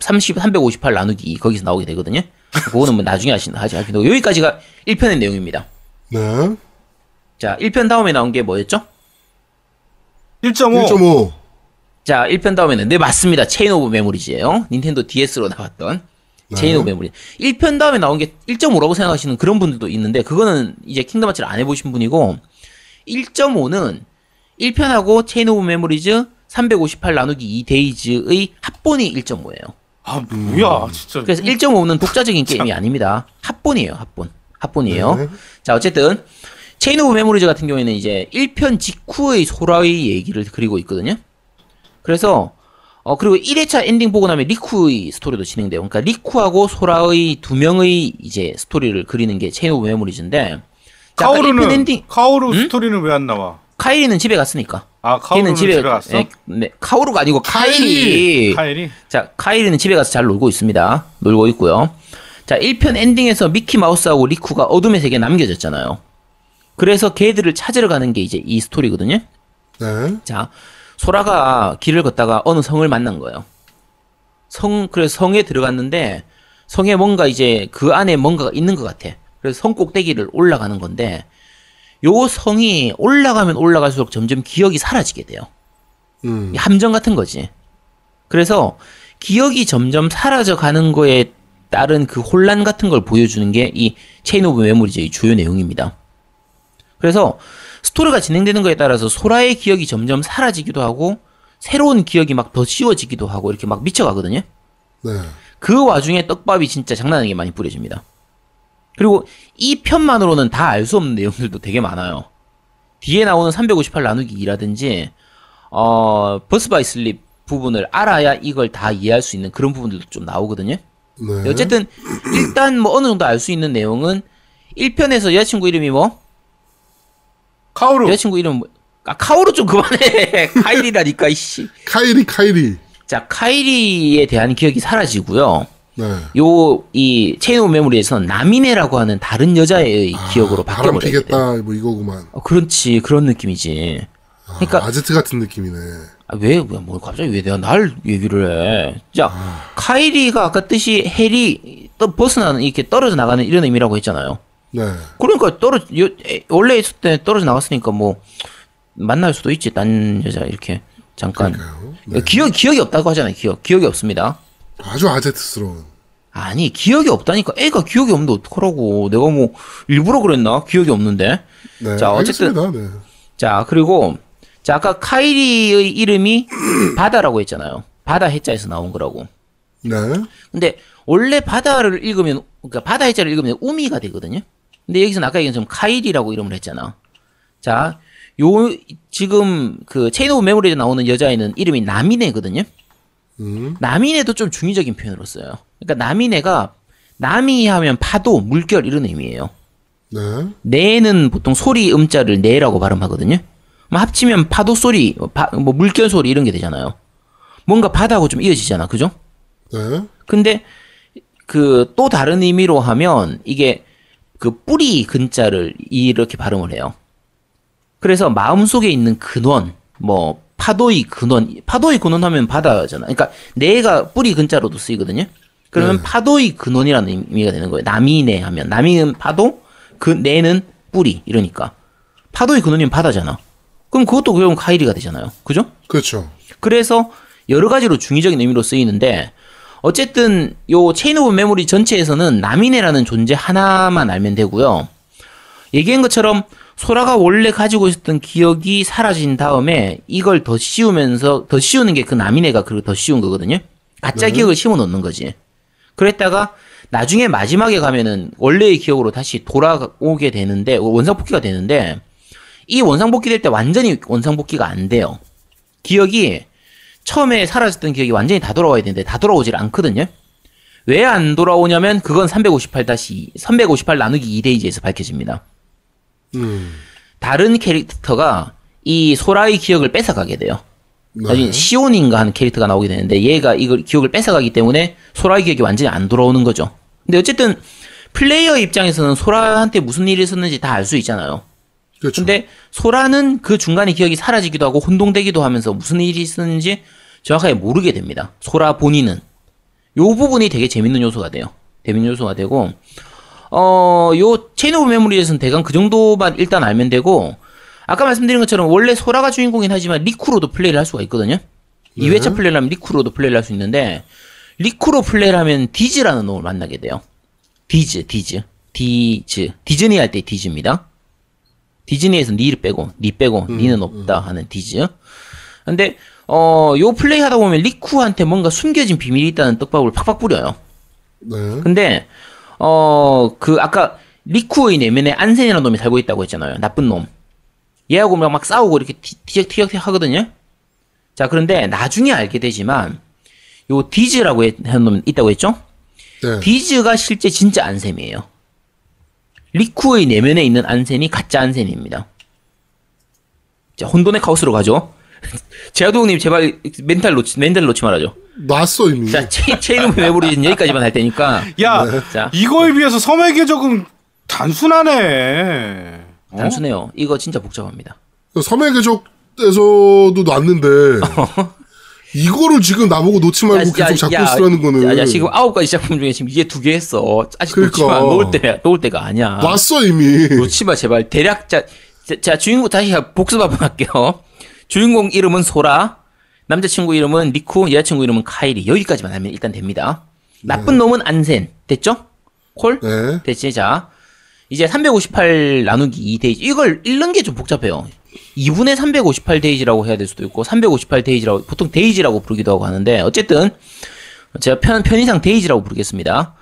30, 358 나누기 2, 거기서 나오게 되거든요. 그거는 뭐 나중에 하시, 하지, 하시고, 여기까지가 1편의 내용입니다. 네. 자, 1편 다음에 나온 게 뭐였죠? 1.5. 1.5. 자, 1편 다음에는, 네, 맞습니다. Chain of Memories예요 닌텐도 DS로 나왔던 Chain of Memory. 1편 다음에 나온 게 1.5라고 생각하시는 그런 분들도 있는데, 그거는 이제 킹덤 하츠를 안 해보신 분이고, 1.5는 1편하고 Chain of Memories 358 나누기 2 Days의 합본이 1.5예요. 아 뭐야 진짜. 그래서 1.5는 독자적인 게임이 아닙니다. 합본이에요, 합본. 합본이에요. 네. 자, 어쨌든, Chain of Memories 같은 경우에는 이제 1편 직후의 소라의 얘기를 그리고 있거든요. 그래서, 어, 그리고 1회차 엔딩 보고 나면 리쿠의 스토리도 진행돼요. 그러니까 리쿠하고 소라의 두 명의 이제 스토리를 그리는 게 Chain of Memories인데. 자, 아까 1편 카오루는 엔딩, 카오루 응? 스토리는 왜 안 나와? 카이리는 집에 갔으니까. 아 카오루는 집에, 갔어? 예, 네, 카오루가 아니고 카이리. 카이리. 카이리? 자, 카이리는 집에 가서 잘 놀고 있습니다. 놀고 있고요. 자, 1편 엔딩에서 미키 마우스하고 리쿠가 어둠의 세계에 남겨졌잖아요. 그래서 걔들을 찾으러 가는 게 이제 이 스토리거든요. 네. 자, 소라가 길을 걷다가 어느 성을 만난 거예요. 성, 그래서 성에 들어갔는데, 성에 뭔가 이제 그 안에 뭔가가 있는 것 같아. 그래서 성 꼭대기를 올라가는 건데, 요 성이 올라가면 올라갈수록 점점 기억이 사라지게 돼요. 음. 이 함정 같은 거지. 그래서 기억이 점점 사라져 가는 거에 따른 그 혼란 같은 걸 보여주는 게 이 Chain of Memories의 주요 내용입니다. 그래서 스토리가 진행되는 거에 따라서 소라의 기억이 점점 사라지기도 하고 새로운 기억이 막 더 씌워지기도 하고 이렇게 막 미쳐가거든요. 네. 그 와중에 떡밥이 진짜 장난 아니게 많이 뿌려집니다. 그리고 이 편만으로는 다 알 수 없는 내용들도 되게 많아요. 뒤에 나오는 358 나누기 2라든지 어 Birth by Sleep 부분을 알아야 이걸 다 이해할 수 있는 그런 부분들도 좀 나오거든요. 네. 어쨌든 일단 뭐 어느 정도 알 수 있는 내용은 1편에서 여자친구 이름이 뭐? 카오루. 여자친구 이름 뭐? 아 카오루 좀 그만해. 카이리라니까 이씨. 카이리 카이리. 자 카이리에 대한 기억이 사라지고요. 네. 요이 체인 메모리에서는 나미네라고 하는 다른 여자의 기억으로 아, 바람 바뀌어버려요. 피겠다 뭐 이거구만. 어, 그렇지 그런 느낌이지. 그러니까 아, 아제트 같은 느낌이네. 아, 왜, 왜, 뭐, 갑자기 왜 내가 날 얘기를 해? 자, 카이리가 아까 뜻이 떠, 벗어나는, 이렇게 떨어져 나가는 이런 의미라고 했잖아요. 네. 그러니까 떨어, 여, 에, 원래 있을 때 떨어져 나갔으니까 뭐, 만날 수도 있지, 딴 여자, 이렇게. 잠깐. 네. 기억, 기억이 없다고 하잖아요, 기억. 기억이 없습니다. 아주 아제트스러운. 아니, 기억이 없다니까. 애가 기억이 없는데 어떡하라고. 내가 뭐, 일부러 그랬나? 기억이 없는데. 네. 자, 어쨌든-. 네. 자, 그리고, 자, 아까 카이리의 이름이 바다라고 했잖아요. 바다 해자에서 나온 거라고. 네. 근데 원래 바다를 읽으면 그러니까 바다 해자를 읽으면 우미가 되거든요. 근데 여기서는 아까 얘기한 좀 카이리라고 이름을 했잖아. 자, 요 지금 그 Chain of Memory에 나오는 여자애는 이름이 나미네거든요. 음. 나미네도 좀 중의적인 표현으로 써요. 그러니까 나미네가 나미 하면 파도, 물결 이런 의미예요. 네. 네는 보통 소리 음자를 네라고 발음하거든요. 뭐 합치면 파도 소리, 바- 뭐 물결 소리 이런 게 되잖아요. 뭔가 바다하고 좀 이어지잖아, 그죠? 네. 근데 그 또 다른 의미로 하면 이게 그 뿌리 근자를 이렇게 발음을 해요. 그래서 마음속에 있는 근원, 뭐 파도의 근원, 파도의 근원 하면 바다잖아. 그러니까 내가 뿌리 근자로도 쓰이거든요. 그러면 네. 파도의 근원이라는 의미가 되는 거예요. 남이네 하면 남이는 파도, 그 내는 뿌리 이러니까 파도의 근원이면 바다잖아. 그럼 그것도 그럼 카이리가 되잖아요. 그죠? 그렇죠. 그래서 여러 가지로 중의적인 의미로 쓰이는데 어쨌든 요 Chain of Memory 전체에서는 나미네라는 존재 하나만 알면 되고요. 얘기한 것처럼 소라가 원래 가지고 있었던 기억이 사라진 다음에 이걸 더 씌우면서 더 씌우는 게 그 나미네가 그걸 더 씌운 거거든요. 가짜 기억을 심어 넣는 거지. 그랬다가 나중에 마지막에 가면은 원래의 기억으로 다시 돌아오게 되는데 원상복귀가 되는데 이 원상복귀 될 때 완전히 원상복귀가 안 돼요. 기억이 처음에 사라졌던 기억이 완전히 다 돌아와야 되는데 다 돌아오질 않거든요. 왜 안 돌아오냐면 그건 358 다시 358 나누기 2 데이지에서 밝혀집니다. 음. 다른 캐릭터가 이 소라의 기억을 뺏어가게 돼요. 네. 나중에 시온인가 하는 캐릭터가 나오게 되는데 얘가 이걸 기억을 뺏어가기 때문에 소라의 기억이 완전히 안 돌아오는 거죠. 근데 어쨌든 플레이어 입장에서는 소라한테 무슨 일이 있었는지 다 알 수 있잖아요. 그렇죠. 근데 소라는 그 중간에 기억이 사라지기도 하고 혼동되기도 하면서 무슨 일이 있었는지 정확하게 모르게 됩니다. 소라 본인은. 요 부분이 되게 재밌는 요소가 돼요. 재밌는 요소가 되고, 어, 요 Chain of Memory에서는 대강 그 정도만 일단 알면 되고, 아까 말씀드린 것처럼 원래 소라가 주인공이긴 하지만 리쿠로도 플레이를 할 수가 있거든요. 2회차 플레이를 하면 리쿠로도 플레이를 할 수 있는데, 리쿠로 플레이를 하면 디즈라는 놈을 만나게 돼요. 디즈, 디즈. 디즈. 디즈니 할 때 디즈입니다. 디즈니에서 니를 빼고 니 빼고 니는 없다 하는 디즈. 근데 어 요 플레이 하다 보면 리쿠한테 뭔가 숨겨진 비밀이 있다는 떡밥을 팍팍 뿌려요. 네. 근데 어 그 아까 리쿠의 내면에 안셈이라는 놈이 살고 있다고 했잖아요. 나쁜 놈. 얘하고 막, 막 싸우고 이렇게 티- 티격태격 하거든요. 자, 그런데 나중에 알게 되지만 요 디즈라고 해- 하는 놈 있다고 했죠? 네. 디즈가 실제 진짜 안셈이에요. 리쿠의 내면에 있는 안셈이 가짜 안셈입니다. 자, 혼돈의 카오스로 가죠. 제아도님 제발 멘탈 놓치, 멘탈 놓지 말아줘. 놨어 이미. 자, 체, Chain of Memory는 여기까지만 할 테니까. 야, 자, 이거에 비해서 섬의 궤적은 단순하네. 어? 단순해요. 이거 진짜 복잡합니다. 섬의 계적에서도 놨는데 이거를 지금 나보고 놓지 말고 계속 잡고 있으라는 거는 야, 야, 지금 아홉 가지 작품 중에 지금 이게 두 개 했어. 아직 그러니까. 놓지 마. 놓을 때, 놓을 때가 아니야. 놨어 이미. 놓지 마, 제발. 대략, 자, 자, 자, 주인공 다시 복습 한번 할게요. 주인공 이름은 소라, 남자친구 이름은 리쿠, 여자친구 이름은 카이리. 여기까지만 하면 일단 됩니다. 나쁜 놈은 안센. 됐죠? 콜? 네. 됐지? 자. 이제 358 나누기 2 Days. 이걸 읽는 게 좀 복잡해요. 2분의 358 Days라고 해야 될 수도 있고, 358 Days라고, 보통 Days라고 부르기도 하고 하는데, 어쨌든, 제가 편, 편의상 Days라고 부르겠습니다.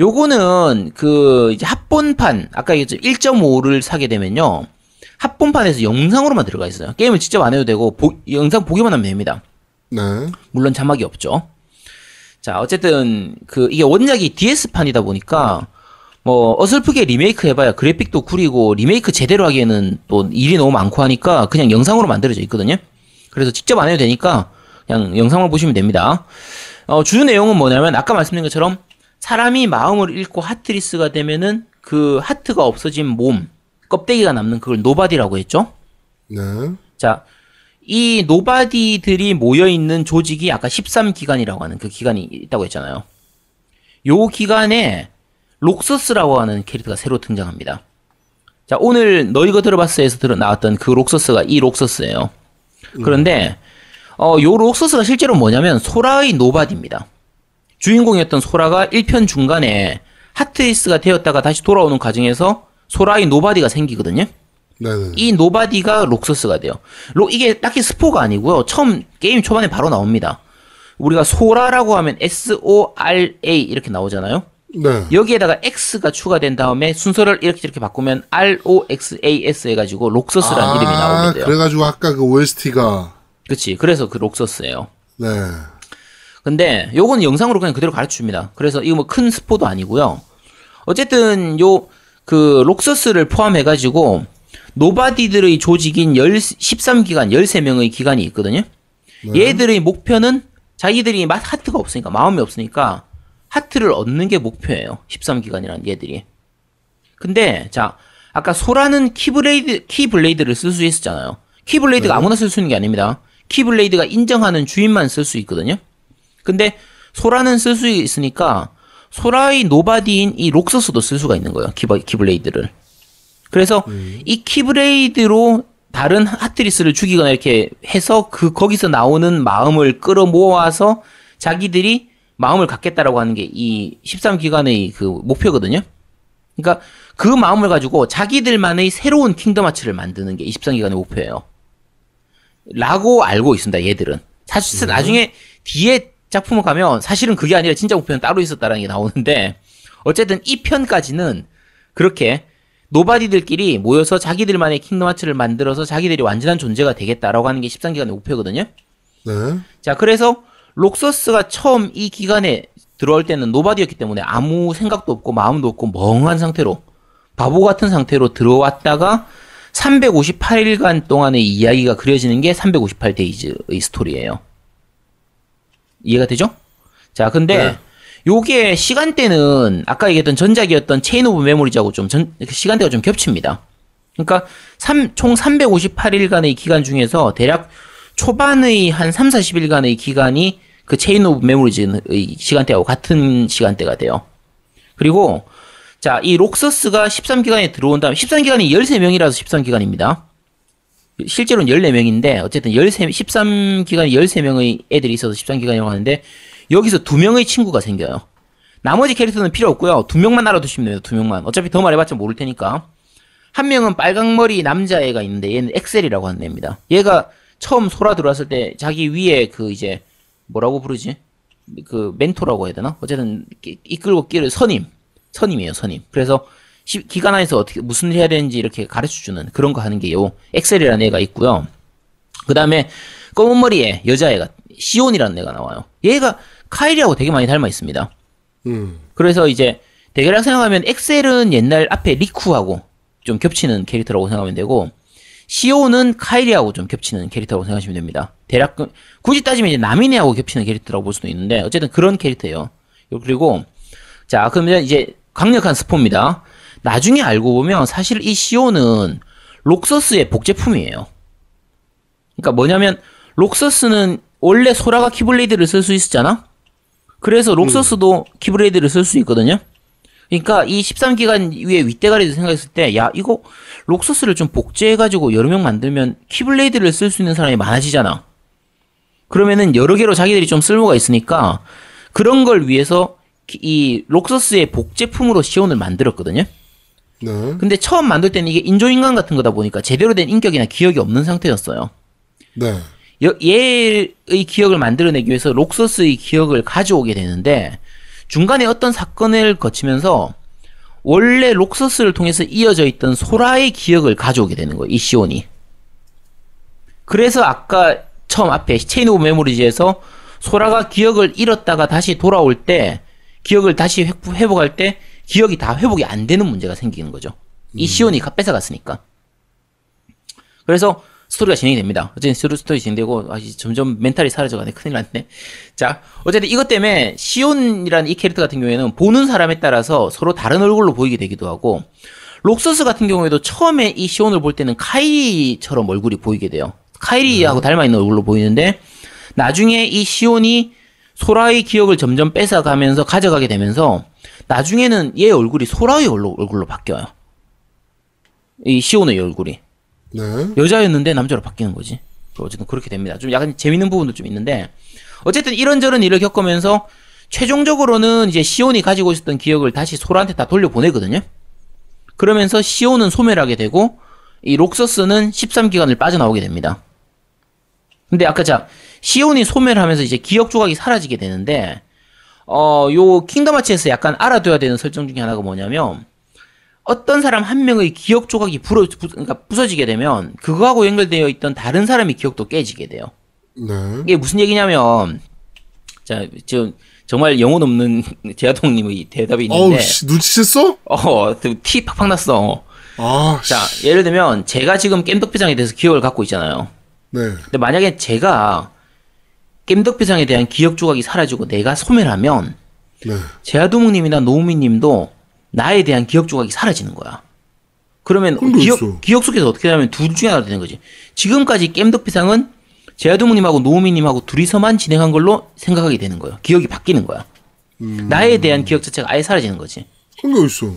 요거는, 그, 이제 합본판, 아까 얘기했죠. 1.5를 사게 되면요. 합본판에서 영상으로만 들어가 있어요. 게임을 직접 안 해도 되고, 보- 영상 보기만 하면 됩니다. 네. 물론 자막이 없죠. 자, 어쨌든 그 이게 원작이 DS판이다 보니까 뭐 어설프게 리메이크 해봐야 그래픽도 구리고 리메이크 제대로 하기에는 또 일이 너무 많고 하니까 그냥 영상으로 만들어져 있거든요. 그래서 직접 안 해도 되니까 그냥 영상만 보시면 됩니다. 어, 주요 내용은 뭐냐면 아까 말씀드린 것처럼 사람이 마음을 잃고 Heartless가 되면은 그 하트가 없어진 몸 껍데기가 남는 그걸 Nobody라고 했죠. 네. 자, 이 Nobody들이 모여 있는 조직이 아까 13기관이라고 하는 그 기관이 있다고 했잖아요. 요 기관에 록서스라고 하는 캐릭터가 새로 등장합니다. 자, 오늘 너 이거 들어봤어에서 들어 나왔던 그 록서스가 이 록서스예요. 그런데 어, 요 록서스가 실제로 뭐냐면 소라의 Nobody입니다. 주인공이었던 소라가 1편 중간에 Heartless가 되었다가 다시 돌아오는 과정에서 소라의 Nobody가 생기거든요. 네네. 이 Nobody가 록서스가 돼요. 로, 이게 딱히 스포가 아니고요. 처음 게임 초반에 바로 나옵니다. 우리가 소라라고 하면 S-O-R-A 이렇게 나오잖아요. 네. 여기에다가 X가 추가된 다음에 순서를 이렇게 이렇게 바꾸면 R-O-X-A-S 해가지고 록서스라는 이름이 나오게 돼요. 아, 그래가지고 아까 그 OST가 그치. 그래서 그 록서스예요. 네. 근데 요건 영상으로 그냥 그대로 가르쳐 줍니다. 그래서 이거 뭐 큰 스포도 아니고요. 어쨌든 요 그 록서스를 포함해 가지고 Nobody들의 조직인 10, 13기관, 13명의 기관이 있거든요. 얘들의 목표는 자기들이 마- 하트가 없으니까 마음이 없으니까 하트를 얻는 게 목표예요. 13기관이라는 얘들이. 근데 자, 아까 소라는 Keyblade Keyblade를 쓸 수 있었잖아요. Keyblade가 아무나 쓸 수 있는 게 아닙니다. Keyblade가 인정하는 주인만 쓸 수 있거든요. 근데 소라는 쓸 수 있으니까 소라의 Nobody인 이 록서스도 쓸 수가 있는 거예요. 키바, Keyblade를. 그래서 이 Keyblade로 다른 Heartless를 죽이거나 이렇게 해서 그 거기서 나오는 마음을 끌어모아서 자기들이 마음을 갖겠다라고 하는 게 이 13기관의 그 목표거든요. 그러니까 그 마음을 가지고 자기들만의 새로운 Kingdom Hearts를 만드는 게 13기관의 목표예요. 라고 알고 있습니다, 얘들은. 사실 나중에 뒤에 작품을 가면 사실은 그게 아니라 진짜 목표는 따로 있었다라는 게 나오는데 어쨌든 이 편까지는 그렇게 Nobody들끼리 모여서 자기들만의 Kingdom Hearts를 만들어서 자기들이 완전한 존재가 되겠다라고 하는 게 13기관의 목표거든요. 네. 자, 그래서 록서스가 처음 이 기관에 들어올 때는 Nobody였기 때문에 아무 생각도 없고 마음도 없고 멍한 상태로 바보 같은 상태로 들어왔다가 358일간 동안의 이야기가 그려지는 게 358 Days의 스토리예요. 이해가 되죠? 자, 근데 네. 요게 시간대는 아까 얘기했던 전작이었던 Chain of Memories하고 좀 전- 시간대가 좀 겹칩니다. 그러니까 삼- 총 358일간의 기간 중에서 대략 초반의 한 3, 40일간의 기간이 그 Chain of Memories의 시간대하고 같은 시간대가 돼요. 그리고 자, 이 록서스가 13기간에 들어온 다음 13기간이 13명이라서 13기간입니다. 실제로는 14명인데 어쨌든 13 13기간에 13명의 애들이 있어서 13기간이라고 하는데 여기서 두 명의 친구가 생겨요. 나머지 캐릭터는 필요 없고요. 두 명만 알아두시면 돼요. 두 명만. 어차피 더 말해봤자 모를 테니까. 한 명은 빨강머리 남자애가 있는데 얘는 엑셀이라고 하는 애입니다. 얘가 처음 소라 들어왔을 때 자기 위에 그 이제 뭐라고 부르지? 그 멘토라고 해야 되나? 어쨌든 이- 이끌고 끼를 선임. 선임이에요, 선임. 그래서 시- 기관 안에서 어떻게 무슨 일 해야 되는지 이렇게 가르쳐 주는 그런 거 하는 게요 엑셀이라는 애가 있고요. 그 다음에 검은 머리에 여자애가 시온이라는 애가 나와요. 얘가 카이리하고 되게 많이 닮아 있습니다. 음. 그래서 이제 대략 생각하면 엑셀은 옛날 앞에 리쿠하고 좀 겹치는 캐릭터라고 생각하면 되고 시온은 카이리하고 좀 겹치는 캐릭터라고 생각하시면 됩니다. 대략 그- 굳이 따지면 이제 나미네하고 겹치는 캐릭터라고 볼 수도 있는데 어쨌든 그런 캐릭터예요. 그리고 자 그러면 이제 강력한 스포입니다. 나중에 알고 보면 사실 이 시온은 록서스의 복제품이에요. 그러니까 뭐냐면 록서스는 원래 소라가 Keyblade를 쓸 수 있었잖아. 그래서 록서스도 Keyblade를 쓸 수 있거든요. 그러니까 이 13기관 위에 윗대가리도 생각했을 때, 야, 이거 록서스를 좀 복제해가지고 여러 명 만들면 Keyblade를 쓸 수 있는 사람이 많아지잖아. 그러면은 여러 개로 자기들이 좀 쓸모가 있으니까 그런 걸 위해서 키- 이 록서스의 복제품으로 시온을 만들었거든요. 네. 근데 처음 만들 때는 이게 인조인간 같은 거다 보니까 제대로 된 인격이나 기억이 없는 상태였어요. 네. 여- 얘의 기억을 만들어내기 위해서 록서스의 기억을 가져오게 되는데 중간에 어떤 사건을 거치면서 원래 록서스를 통해서 이어져 있던 소라의 기억을 가져오게 되는 거예요. 이 시온이. 그래서 아까 처음 앞에 Chain of Memories에서 소라가 기억을 잃었다가 다시 돌아올 때 기억을 다시 회복- 회복할 때 기억이 다 회복이 안 되는 문제가 생기는 거죠. 이 시온이 가- 뺏어갔으니까. 그래서 스토리가 진행이 됩니다. 어쨌든 스토리, 스토리 진행되고 아, 점점 멘탈이 사라져가네. 큰일 났네. 자, 어쨌든 이것 때문에 시온이라는 이 캐릭터 같은 경우에는 보는 사람에 따라서 서로 다른 얼굴로 보이게 되기도 하고 록서스 같은 경우에도 처음에 이 시온을 볼 때는 카이리처럼 얼굴이 보이게 돼요. 카이리하고 닮아 있는 얼굴로 보이는데 나중에 이 시온이 소라의 기억을 점점 뺏어가면서 가져가게 되면서 나중에는 얘 얼굴이 소라의 얼굴로, 바뀌어요. 이 시온의 얼굴이. 네. 여자였는데 남자로 바뀌는 거지. 어쨌든 그렇게 됩니다. 좀 약간 재밌는 부분도 좀 있는데 어쨌든 이런저런 일을 겪으면서 최종적으로는 이제 시온이 가지고 있었던 기억을 다시 소라한테 다 돌려보내거든요. 그러면서 시온은 소멸하게 되고 이 록서스는 13기간을 빠져나오게 됩니다. 근데 아까 자 시온이 소멸하면서 이제 기억 조각이 사라지게 되는데 어 요 킹덤 하츠에서 약간 알아둬야 되는 설정 중에 하나가 뭐냐면 어떤 사람 한 명의 기억 조각이 부러, 부, 그러니까 부서지게 되면 그거하고 연결되어 있던 다른 사람의 기억도 깨지게 돼요. 네. 이게 무슨 얘기냐면 자 지금 정말 영혼 없는 제아동님의 대답이 어우, 있는데 씨, 눈치챘어? 어 티 팍팍 났어. 아, 자 씨. 예를 들면 제가 지금 겜덕비상에 대해서 기억을 갖고 있잖아요. 네. 근데 만약에 제가 겜덕비상에 대한 기억 조각이 사라지고 내가 소멸하면 네. 제아도목님이나 노우미님도 나에 대한 기억 조각이 사라지는 거야. 그러면 있어. 기억, 기억 속에서 어떻게 되냐면 둘 중에 하나 되는 거지. 지금까지 겜덕비상은 제아도목님하고 노우미님하고 둘이서만 진행한 걸로 생각하게 되는 거예요. 기억이 바뀌는 거야. 음. 나에 대한 기억 자체가 아예 사라지는 거지. 그런 게 있어.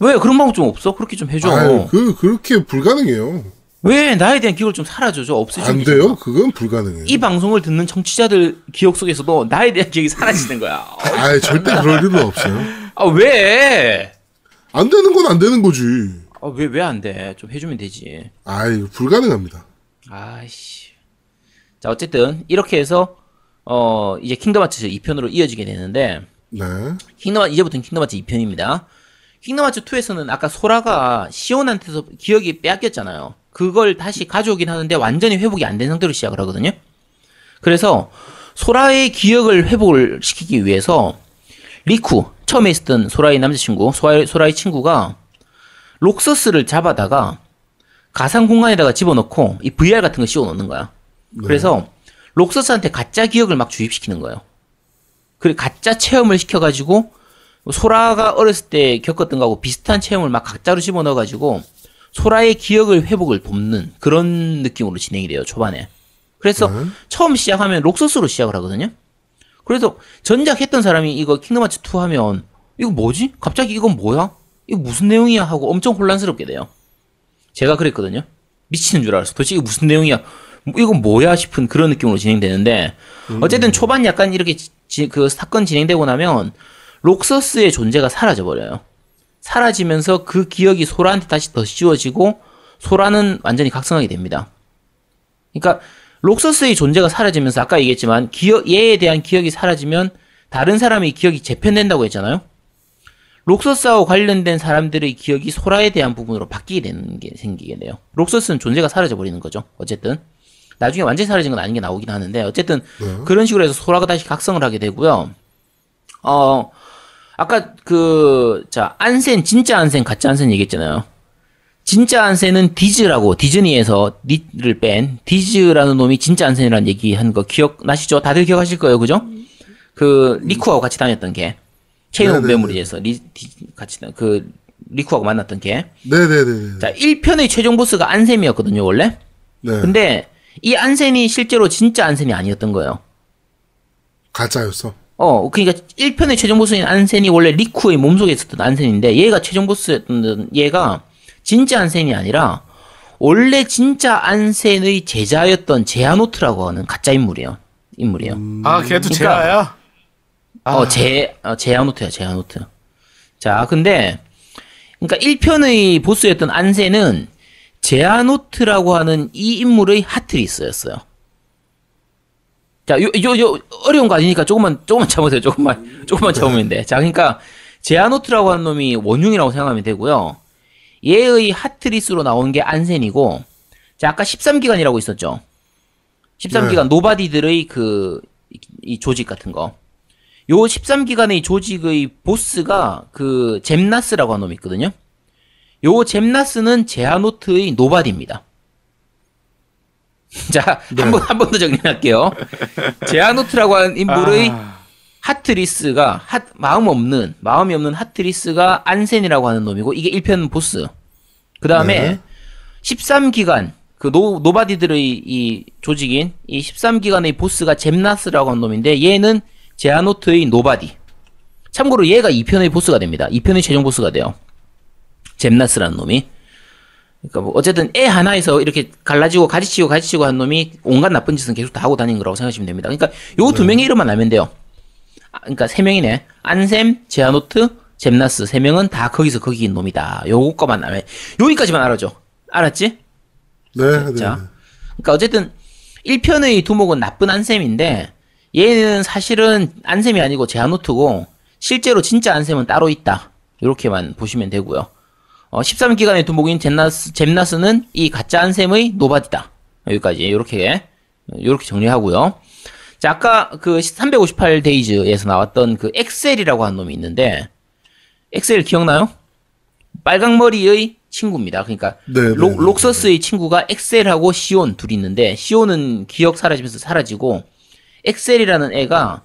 왜 그런 방법 좀 없어? 그렇게 좀 해줘. 아유, 그, 그렇게 불가능해요. 왜 나에 대한 기억을 좀 사라져줘? 없애줘. 안 돼요? 그건 불가능해요. 이 방송을 듣는 청취자들 기억 속에서도 나에 대한 기억이 사라지는 거야. 아이, 절대 그럴 일은 없어요. 아 왜? 안 되는 건 안 되는 거지. 아 왜 왜 안 돼? 좀 해주면 되지. 아이, 불가능합니다. 아이씨. 자, 어쨌든, 이렇게 해서, 어, 이제 Kingdom Hearts 2편으로 이어지게 되는데, 네. Kingdom, 이제부터는 Kingdom Hearts 2편입니다. Kingdom Hearts 2에서는 아까 소라가 시온한테서 기억이 빼앗겼잖아요. 그걸 다시 가져오긴 하는데 완전히 회복이 안 된 상태로 시작을 하거든요. 그래서 소라의 기억을 회복을 시키기 위해서 리쿠, 처음에 있었던 소라의 남자친구, 소라의, 소라의 친구가 록서스를 잡아다가 가상 공간에다가 집어넣고 이 VR 같은 거 씌워 넣는 거야. 그래서 록서스한테 가짜 기억을 막 주입시키는 거예요. 그리고 가짜 체험을 시켜가지고 소라가 어렸을 때 겪었던 거하고 비슷한 체험을 막 가짜로 집어넣어가지고 소라의 기억을 회복을 돕는 그런 느낌으로 진행이 돼요 초반에. 그래서 네. 처음 시작하면 록서스로 시작을 하거든요. 그래서 전작 했던 사람이 이거 킹덤 하츠 2 하면 이거 뭐지? 갑자기 이건 뭐야? 이거 무슨 내용이야? 하고 엄청 혼란스럽게 돼요. 제가 그랬거든요. 미치는 줄 알았어. 도대체 이게 무슨 내용이야? 뭐, 이건 뭐야? 싶은 그런 느낌으로 진행되는데 어쨌든 초반 약간 이렇게 지- 그 사건 진행되고 나면 록서스의 존재가 사라져 버려요. 사라지면서 그 기억이 소라한테 다시 더 씌워지고 소라는 완전히 각성하게 됩니다. 그러니까 록서스의 존재가 사라지면서 아까 얘기했지만 기억 얘에 대한 기억이 사라지면 다른 사람의 기억이 재편된다고 했잖아요. 록서스하고 관련된 사람들의 기억이 소라에 대한 부분으로 바뀌게 되는 게 생기게 돼요. 록서스는 존재가 사라져 버리는 거죠. 어쨌든 나중에 완전히 사라진 건 아닌 게 나오긴 하는데 어쨌든 네. 그런 식으로 해서 소라가 다시 각성을 하게 되고요. 어 아까 그 자 안센 진짜 안센 가짜 안센 얘기했잖아요. 진짜 안센은 디즈라고 디즈니에서 니를 뺀 디즈라는 놈이 진짜 안센이라는 얘기한 거 기억나시죠? 다들 기억하실 거예요, 그죠? 그 리쿠하고 같이 다녔던 걔 Chain of 네네네. Memory에서 리 디- 같이 다- 그 리쿠하고 만났던 걔. 네네네. 자 1편의 최종 보스가 안셈이었거든요, 원래. 네. 근데 이 안셈이 실제로 진짜 안셈이 아니었던 거예요. 가짜였어. 어, 그러니까 1편의 최종 보스인 안셈이 원래 리쿠의 몸속에 있었던 안셈인데 얘가 최종 보스였던 얘가 진짜 안셈이 아니라 원래 진짜 안셈의 제자였던 제아노트라고 하는 가짜 인물이에요. 인물이에요. 아, 걔도 그러니까- 제아야? 아. 어, 제, 어, 제아노트야, 제아노트. 자, 근데, 그러니까 1편의 보스였던 안세는 제아노트라고 하는 이 인물의 하트리스였어요. 자, 요, 요, 요, 어려운 거 아니니까 조금만, 조금만 참으세요. 조금만, 조금만 참으면 돼. 자, 그러니까, 제아노트라고 하는 놈이 원흉이라고 생각하면 되고요. 얘의 하트리스로 나온 게 안센이고, 자, 아까 13기관이라고 있었죠? 13기관 Nobody들의 그, 이, 이 조직 같은 거. 요 13기관의 조직의 보스가 그 잼나스라고 하는 놈이 있거든요. 요 잼나스는 제아노트의 Nobody입니다. 자, 한 번, 한 번 더 정리할게요. 제아노트라고 하는 인물의 아, Heartless가, 하, 마음 없는, 마음이 없는 Heartless가 안셈이라고 하는 놈이고, 이게 1편 보스. 그 다음에, 네. 13기관, 그 노, Nobody들의 이 조직인, 이 13기관의 보스가 잼나스라고 하는 놈인데, 얘는 제아노트의 Nobody. 참고로 얘가 2편의 보스가 됩니다. 2편의 최종 보스가 돼요. 잼나스라는 놈이. 그러니까 뭐 어쨌든 애 하나에서 이렇게 갈라지고 가지치고 가지치고 한 놈이 온갖 나쁜 짓은 계속 다 하고 다니는 거라고 생각하시면 됩니다. 그러니까 요 두 명의 이름만 알면 돼요. 아, 그러니까 세 명이네. 안셈, 제아노트, 잼나스 세 명은 다 거기서 거기인 놈이다. 요거만 알면 여기까지만 알아줘. 알았지? 네, 네. 자. 그러니까 어쨌든 1편의 두목은 나쁜 안셈인데 얘는 사실은 안셈이 아니고 제아노트고 실제로 진짜 안셈은 따로 있다. 이렇게만 보시면 되고요. 어, 13기관의 두목인 잼나스, 잼나스는 이 가짜 안셈의 Nobody다. 여기까지 이렇게 이렇게 정리하고요. 자, 아까 그 358 Days에서 나왔던 그 엑셀이라고 하는 놈이 있는데 엑셀 기억나요? 빨강머리의 친구입니다. 그러니까 네, 네, 록, 네, 록서스의 친구가 엑셀하고 시온 둘이 있는데 시온은 기억 사라지면서 사라지고 엑셀이라는 애가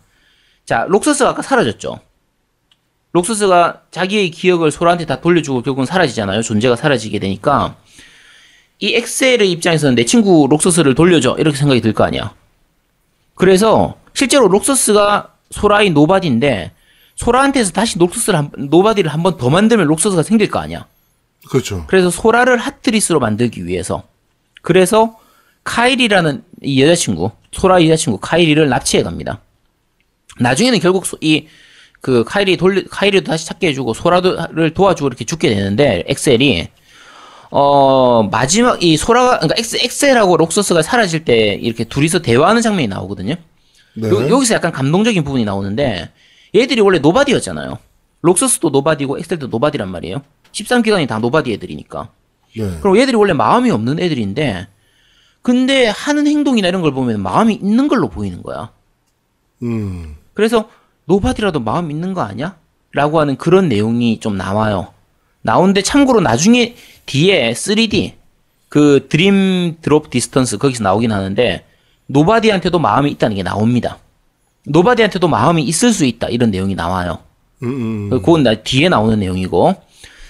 자 록서스가 아까 사라졌죠. 록서스가 자기의 기억을 소라한테 다 돌려주고 결국은 사라지잖아요. 존재가 사라지게 되니까 이 엑셀의 입장에서는 내 친구 록서스를 돌려줘 이렇게 생각이 들 거 아니야. 그래서 실제로 록서스가 소라의 Nobody인데 소라한테서 다시 록서스를 한, Nobody를 한 번 더 만들면 록서스가 생길 거 아니야. 그렇죠. 그래서 소라를 Heartless로 만들기 위해서 그래서 카이리라는 이 여자친구 소라의 여자친구 카이리를 납치해 갑니다. 나중에는 결국 이 그 카이리 돌려 카이리도 다시 찾게 해주고 소라를 도와주고 이렇게 죽게 되는데 엑셀이 어 마지막 이 소라가 그러니까 엑셀, 엑셀 하고 록서스가 사라질 때 이렇게 둘이서 대화하는 장면이 나오거든요. 네. 요, 여기서 약간 감동적인 부분이 나오는데 얘들이 원래 Nobody였잖아요. 록서스도 Nobody고 엑셀도 Nobody란 말이에요. 13기관이 다 Nobody 애들이니까. 네. 그럼 얘들이 원래 마음이 없는 애들인데 근데 하는 행동이나 이런 걸 보면 마음이 있는 걸로 보이는 거야. 음. 그래서 Nobody라도 마음 있는 거 아니야? 라고 하는 그런 내용이 좀 나와요. 나오는데 참고로 나중에 뒤에 3D 그 Dream Drop Distance 거기서 나오긴 하는데 Nobody한테도 마음이 있다는 게 나옵니다. Nobody한테도 마음이 있을 수 있다 이런 내용이 나와요. 음, 음. 그건 나 뒤에 나오는 내용이고.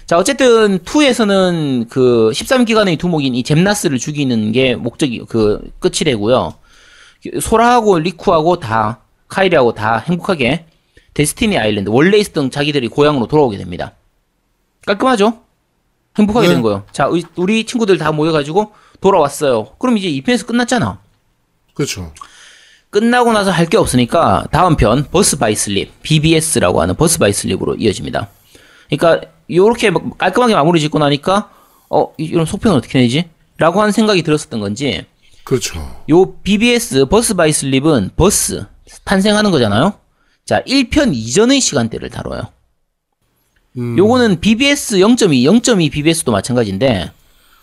자, 어쨌든 2에서는 그 13기관의 두목인 이 젬나스를 죽이는 게 목적이 그 끝이 되고요. 소라하고 리쿠하고 다 카이리하고 다 행복하게 Destiny Island 원래 있었던 자기들이 고향으로 돌아오게 됩니다. 깔끔하죠? 행복하게 네. 된 거예요. 자, 의- 우리 친구들 다 모여가지고 돌아왔어요. 그럼 이제 2편에서 끝났잖아. 그렇죠. 끝나고 나서 할 게 없으니까 다음 편 Birth by Sleep BBS라고 하는 버스 바이 슬립으로 이어집니다. 그러니까 요렇게 막 깔끔하게 마무리 짓고 나니까 어 이런 속편은 어떻게 내지? 라고 하는 생각이 들었었던 건지 그렇죠. 요 BBS Birth by Sleep은 Birth 탄생하는 거잖아요. 자 1편 이전의 시간대를 다뤄요. 음. 요거는 BBS 0.2, 0.2 BBS도 마찬가지인데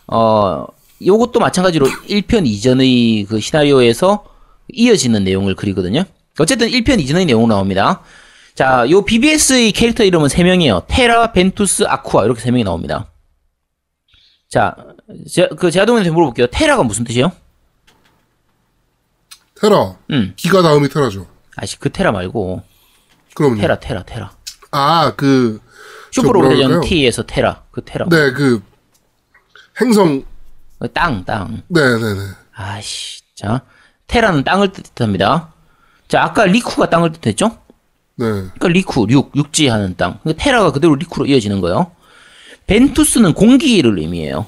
어 요것도 마찬가지로 1편 이전의 그 시나리오에서 이어지는 내용을 그리거든요. 어쨌든 1편 이전의 내용 나옵니다. 자, 요 BBS의 캐릭터 이름은 3명이에요. 테라, 벤투스, 아쿠아 이렇게 3명이 나옵니다. 자, 제, 그 제아동한테 물어볼게요. 테라가 무슨 뜻이에요? 테라. 음. 기가 다음이 테라죠. 아씨 그 테라 말고 그럼요. 테라 테라 테라. 아, 그, 저 슈퍼 뭐라 로레전 그럴까요? T에서 테라 그 테라. 네, 그, 행성, 어, 땅 땅. 네네네. 아씨 자 테라는 땅을 뜻합니다. 자 아까 리쿠가 땅을 뜻했죠? 네. 그러니까 리쿠 육 육지하는 땅. 그러니까 테라가 그대로 리쿠로 이어지는 거예요. 벤투스는 공기를 의미해요.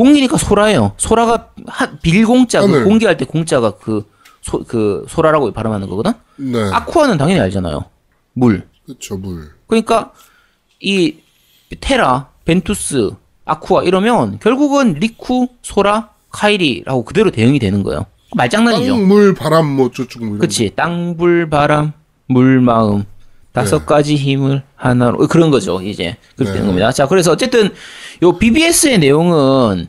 공기니까 소라예요. 소라가 한 빌공자 그 하늘. 공기할 때 공자가 그 소, 그 소라라고 발음하는 거거든. 네. 아쿠아는 당연히 알잖아요. 물. 그쵸, 물. 그러니까 이 테라, 벤투스, 아쿠아 이러면 결국은 리쿠, 소라, 카이리라고 그대로 대응이 되는 거예요. 말장난이죠. 땅, 물, 바람, 뭐, 저쪽, 뭐. 이런 그치. 땅, 불, 바람, 물, 마음. 다섯 네. 가지 힘을 하나로 그런 거죠. 이제 그렇게 네. 되는 겁니다. 자, 그래서 어쨌든 요 BBS의 내용은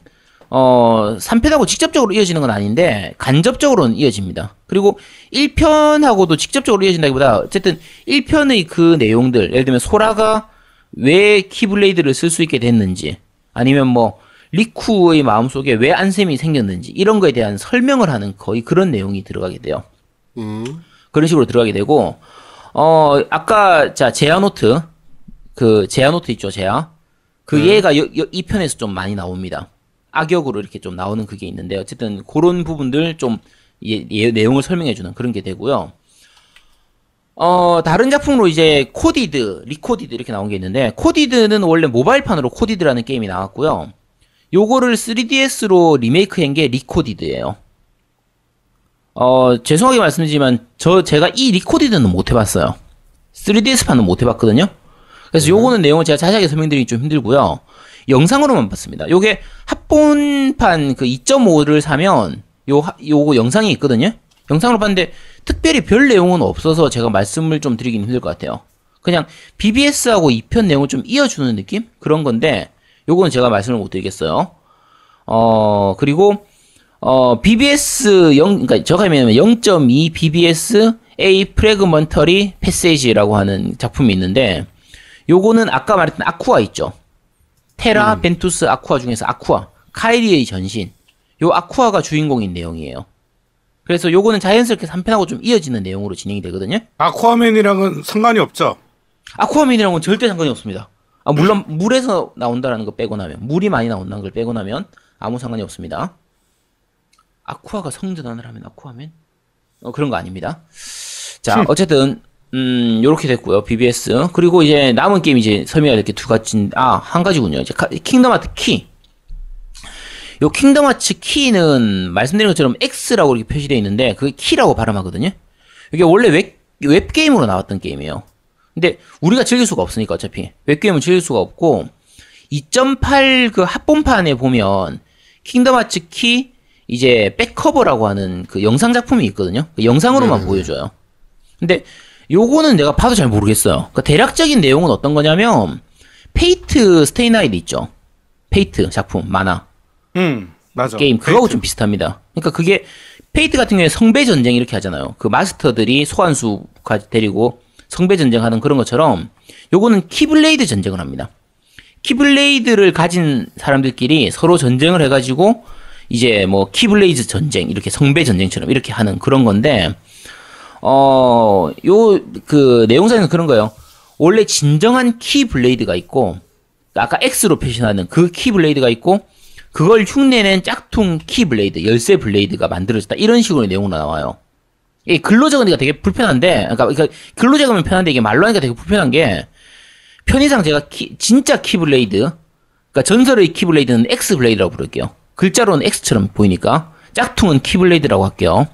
어 3편하고 직접적으로 이어지는 건 아닌데 간접적으로는 이어집니다. 그리고 1편하고도 직접적으로 이어진다기보다 어쨌든 1편의 그 내용들 예를 들면 소라가 왜 키블레이드를 쓸 수 있게 됐는지 아니면 뭐 리쿠의 마음속에 왜 안셈이 생겼는지 이런 거에 대한 설명을 하는 거의 그런 내용이 들어가게 돼요. 음. 그런 식으로 들어가게 되고 어 아까 자 제아노트. 그 제아노트 있죠 제아? 그 얘가 여, 여, 이 편에서 좀 많이 나옵니다. 악역으로 이렇게 좀 나오는 그게 있는데 어쨌든 그런 부분들 좀 예, 예, 내용을 설명해 주는 그런 게 되고요. 어 다른 작품으로 이제 Coded Re:coded 이렇게 나온 게 있는데 Coded는 원래 모바일판으로 Coded라는 게임이 나왔고요. 요거를 3DS로 리메이크한 게 Re:coded예요 어, 죄송하게 말씀드리지만, 저, 제가 이 리코디드는 못 해봤어요. 3DS판은 못 해봤거든요? 그래서 요거는 내용을 제가 자세하게 설명드리기 좀 힘들고요. 영상으로만 봤습니다. 요게 합본판 그 2.5를 사면, 요, 하- 요거 영상이 있거든요? 영상으로 봤는데, 특별히 별 내용은 없어서 제가 말씀을 좀 드리긴 힘들 것 같아요. 그냥 BBS하고 2편 내용을 좀 이어주는 느낌? 그런 건데, 요거는 제가 말씀을 못 드리겠어요. 어, 그리고, 어, BBS 0, 그러니까 정확하게 0.2 BBS A 프레그먼터리 패세이지라고 하는 작품이 있는데, 요거는 아까 말했던 아쿠아 있죠. 테라, 벤투스, 아쿠아 중에서 아쿠아, 카이리의 전신. 요 아쿠아가 주인공인 내용이에요. 그래서 요거는 자연스럽게 3편하고 좀 이어지는 내용으로 진행이 되거든요. 아쿠아맨이랑은 상관이 없죠. 아쿠아맨이랑은 절대 상관이 없습니다. 아, 물론 물에서 나온다라는 거 빼고 나면 물이 많이 나온다는 걸 빼고 나면 아무 상관이 없습니다. 아쿠아가 성전환을 하면 아쿠아맨? 어, 그런 거 아닙니다. 자, 어쨌든 음, 요렇게 됐고요. BBS. 그리고 이제 남은 게임 이제 설명해야 될 게 두 가지, 아, 한 가지군요. 이제 카- Kingdom Heart 키. 요 Kingdom Hearts 키는 말씀드린 것처럼 X라고 이렇게 표시되어 있는데 그게 키라고 발음하거든요. 이게 원래 web, web game으로 나왔던 게임이에요. 근데 우리가 즐길 수가 없으니까 어차피 web game은 즐길 수가 없고 2.8 그 합본판에 보면 Kingdom Hearts 키 이제 Back Cover라고 하는 그 영상 작품이 있거든요. 그 영상으로만 보여줘요. 근데 요거는 내가 봐도 잘 모르겠어요. 그러니까 대략적인 내용은 어떤 거냐면 Fate/stay night 있죠. Fate 작품 만화. 음, 맞아. 게임 그거하고 Fate. 좀 비슷합니다. 그러니까 그게 Fate 같은 경우에 성배 전쟁 이렇게 하잖아요. 그 마스터들이 소환수 가 데리고 성배 전쟁하는 그런 것처럼 요거는 Keyblade 전쟁을 합니다. Keyblade를 가진 사람들끼리 서로 전쟁을 해가지고 이제 뭐 Keyblade 전쟁 이렇게 성배 전쟁처럼 이렇게 하는 그런 건데 어 요 그 내용상에는 그런 거예요. 원래 진정한 Keyblade가 있고 아까 X로 표시하는 그 Keyblade가 있고 그걸 흉내낸 짝퉁 Keyblade, 열쇠 blade가 만들어졌다. 이런 식으로 내용으로 나와요. 이 적으니까 되게 불편한데, 그러니까, 그러니까 적으면 편한데 이게 말로 하니까 되게 불편한 게, 편의상 제가 키- 진짜 Keyblade, 그러니까 전설의 Keyblade는 X blade라고 부를게요. 글자로는 X처럼 보이니까, 짝퉁은 Keyblade라고 할게요.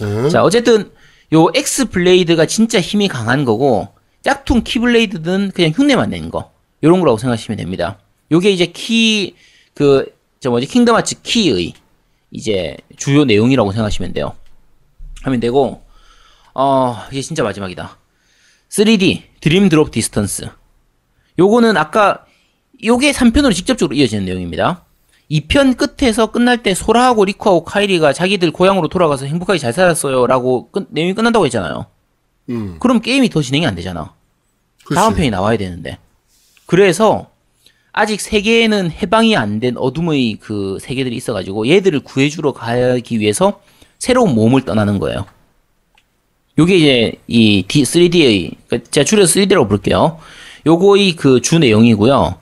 네. 자, 어쨌든 요 X blade가 진짜 힘이 강한 거고 짝퉁 Keyblade는 그냥 흉내만 내는 거. 요런 거라고 생각하시면 됩니다. 요게 이제 키 그 저 뭐지 Kingdom Hearts 키의 이제 주요 내용이라고 생각하시면 돼요. 하면 되고 어, 이게 진짜 마지막이다. 3D 드림 드롭 디스턴스. 요거는 아까 요게 3편으로 직접적으로 이어지는 내용입니다. 2편 끝에서 끝날 때 소라하고 리쿠하고 카이리가 자기들 고향으로 돌아가서 행복하게 잘 살았어요 라고 끝, 내용이 끝난다고 했잖아요. 음. 그럼 게임이 더 진행이 안 되잖아. 그치. 다음 편이 나와야 되는데. 그래서 아직 세계에는 해방이 안 된 어둠의 그 세계들이 있어가지고 얘들을 구해주러 가기 위해서 새로운 모험을 떠나는 거예요. 요게 이제 이 D, 3D의 그러니까 제가 줄여서 3D라고 부를게요. 요거의 그 주 내용이고요.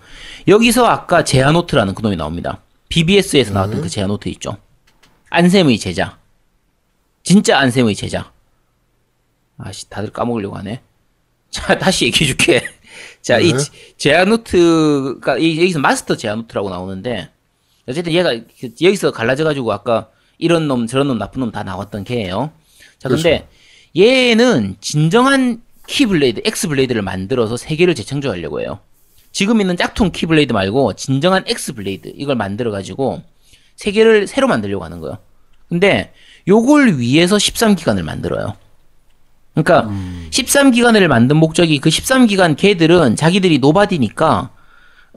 여기서 아까 제아노트라는 그놈이 나옵니다. BBS에서 나왔던 그 제아 노트 있죠. 안셈의 제자. 진짜 안셈의 제자. 아씨 다들 까먹으려고 하네. 자 다시 얘기해 줄게. 자, 이 네. 제아 노트가 이- 여기서 마스터 제아 노트라고 나오는데 어쨌든 얘가 그- 여기서 갈라져가지고 아까 이런 놈 저런 놈 나쁜 놈 다 나왔던 걔예요. 자, 근데 얘는 진정한 키블레이드, 엑스블레이드를 만들어서 세계를 재창조하려고 해요. 지금 있는 짝퉁 키블레이드 말고 진정한 엑스블레이드 이걸 만들어 가지고 세계를 새로 만들려고 하는 거예요. 근데 요걸 위해서 13기관을 만들어요. 그러니까 13기간을 만든 목적이 그 13기간 걔들은 자기들이 노바디니까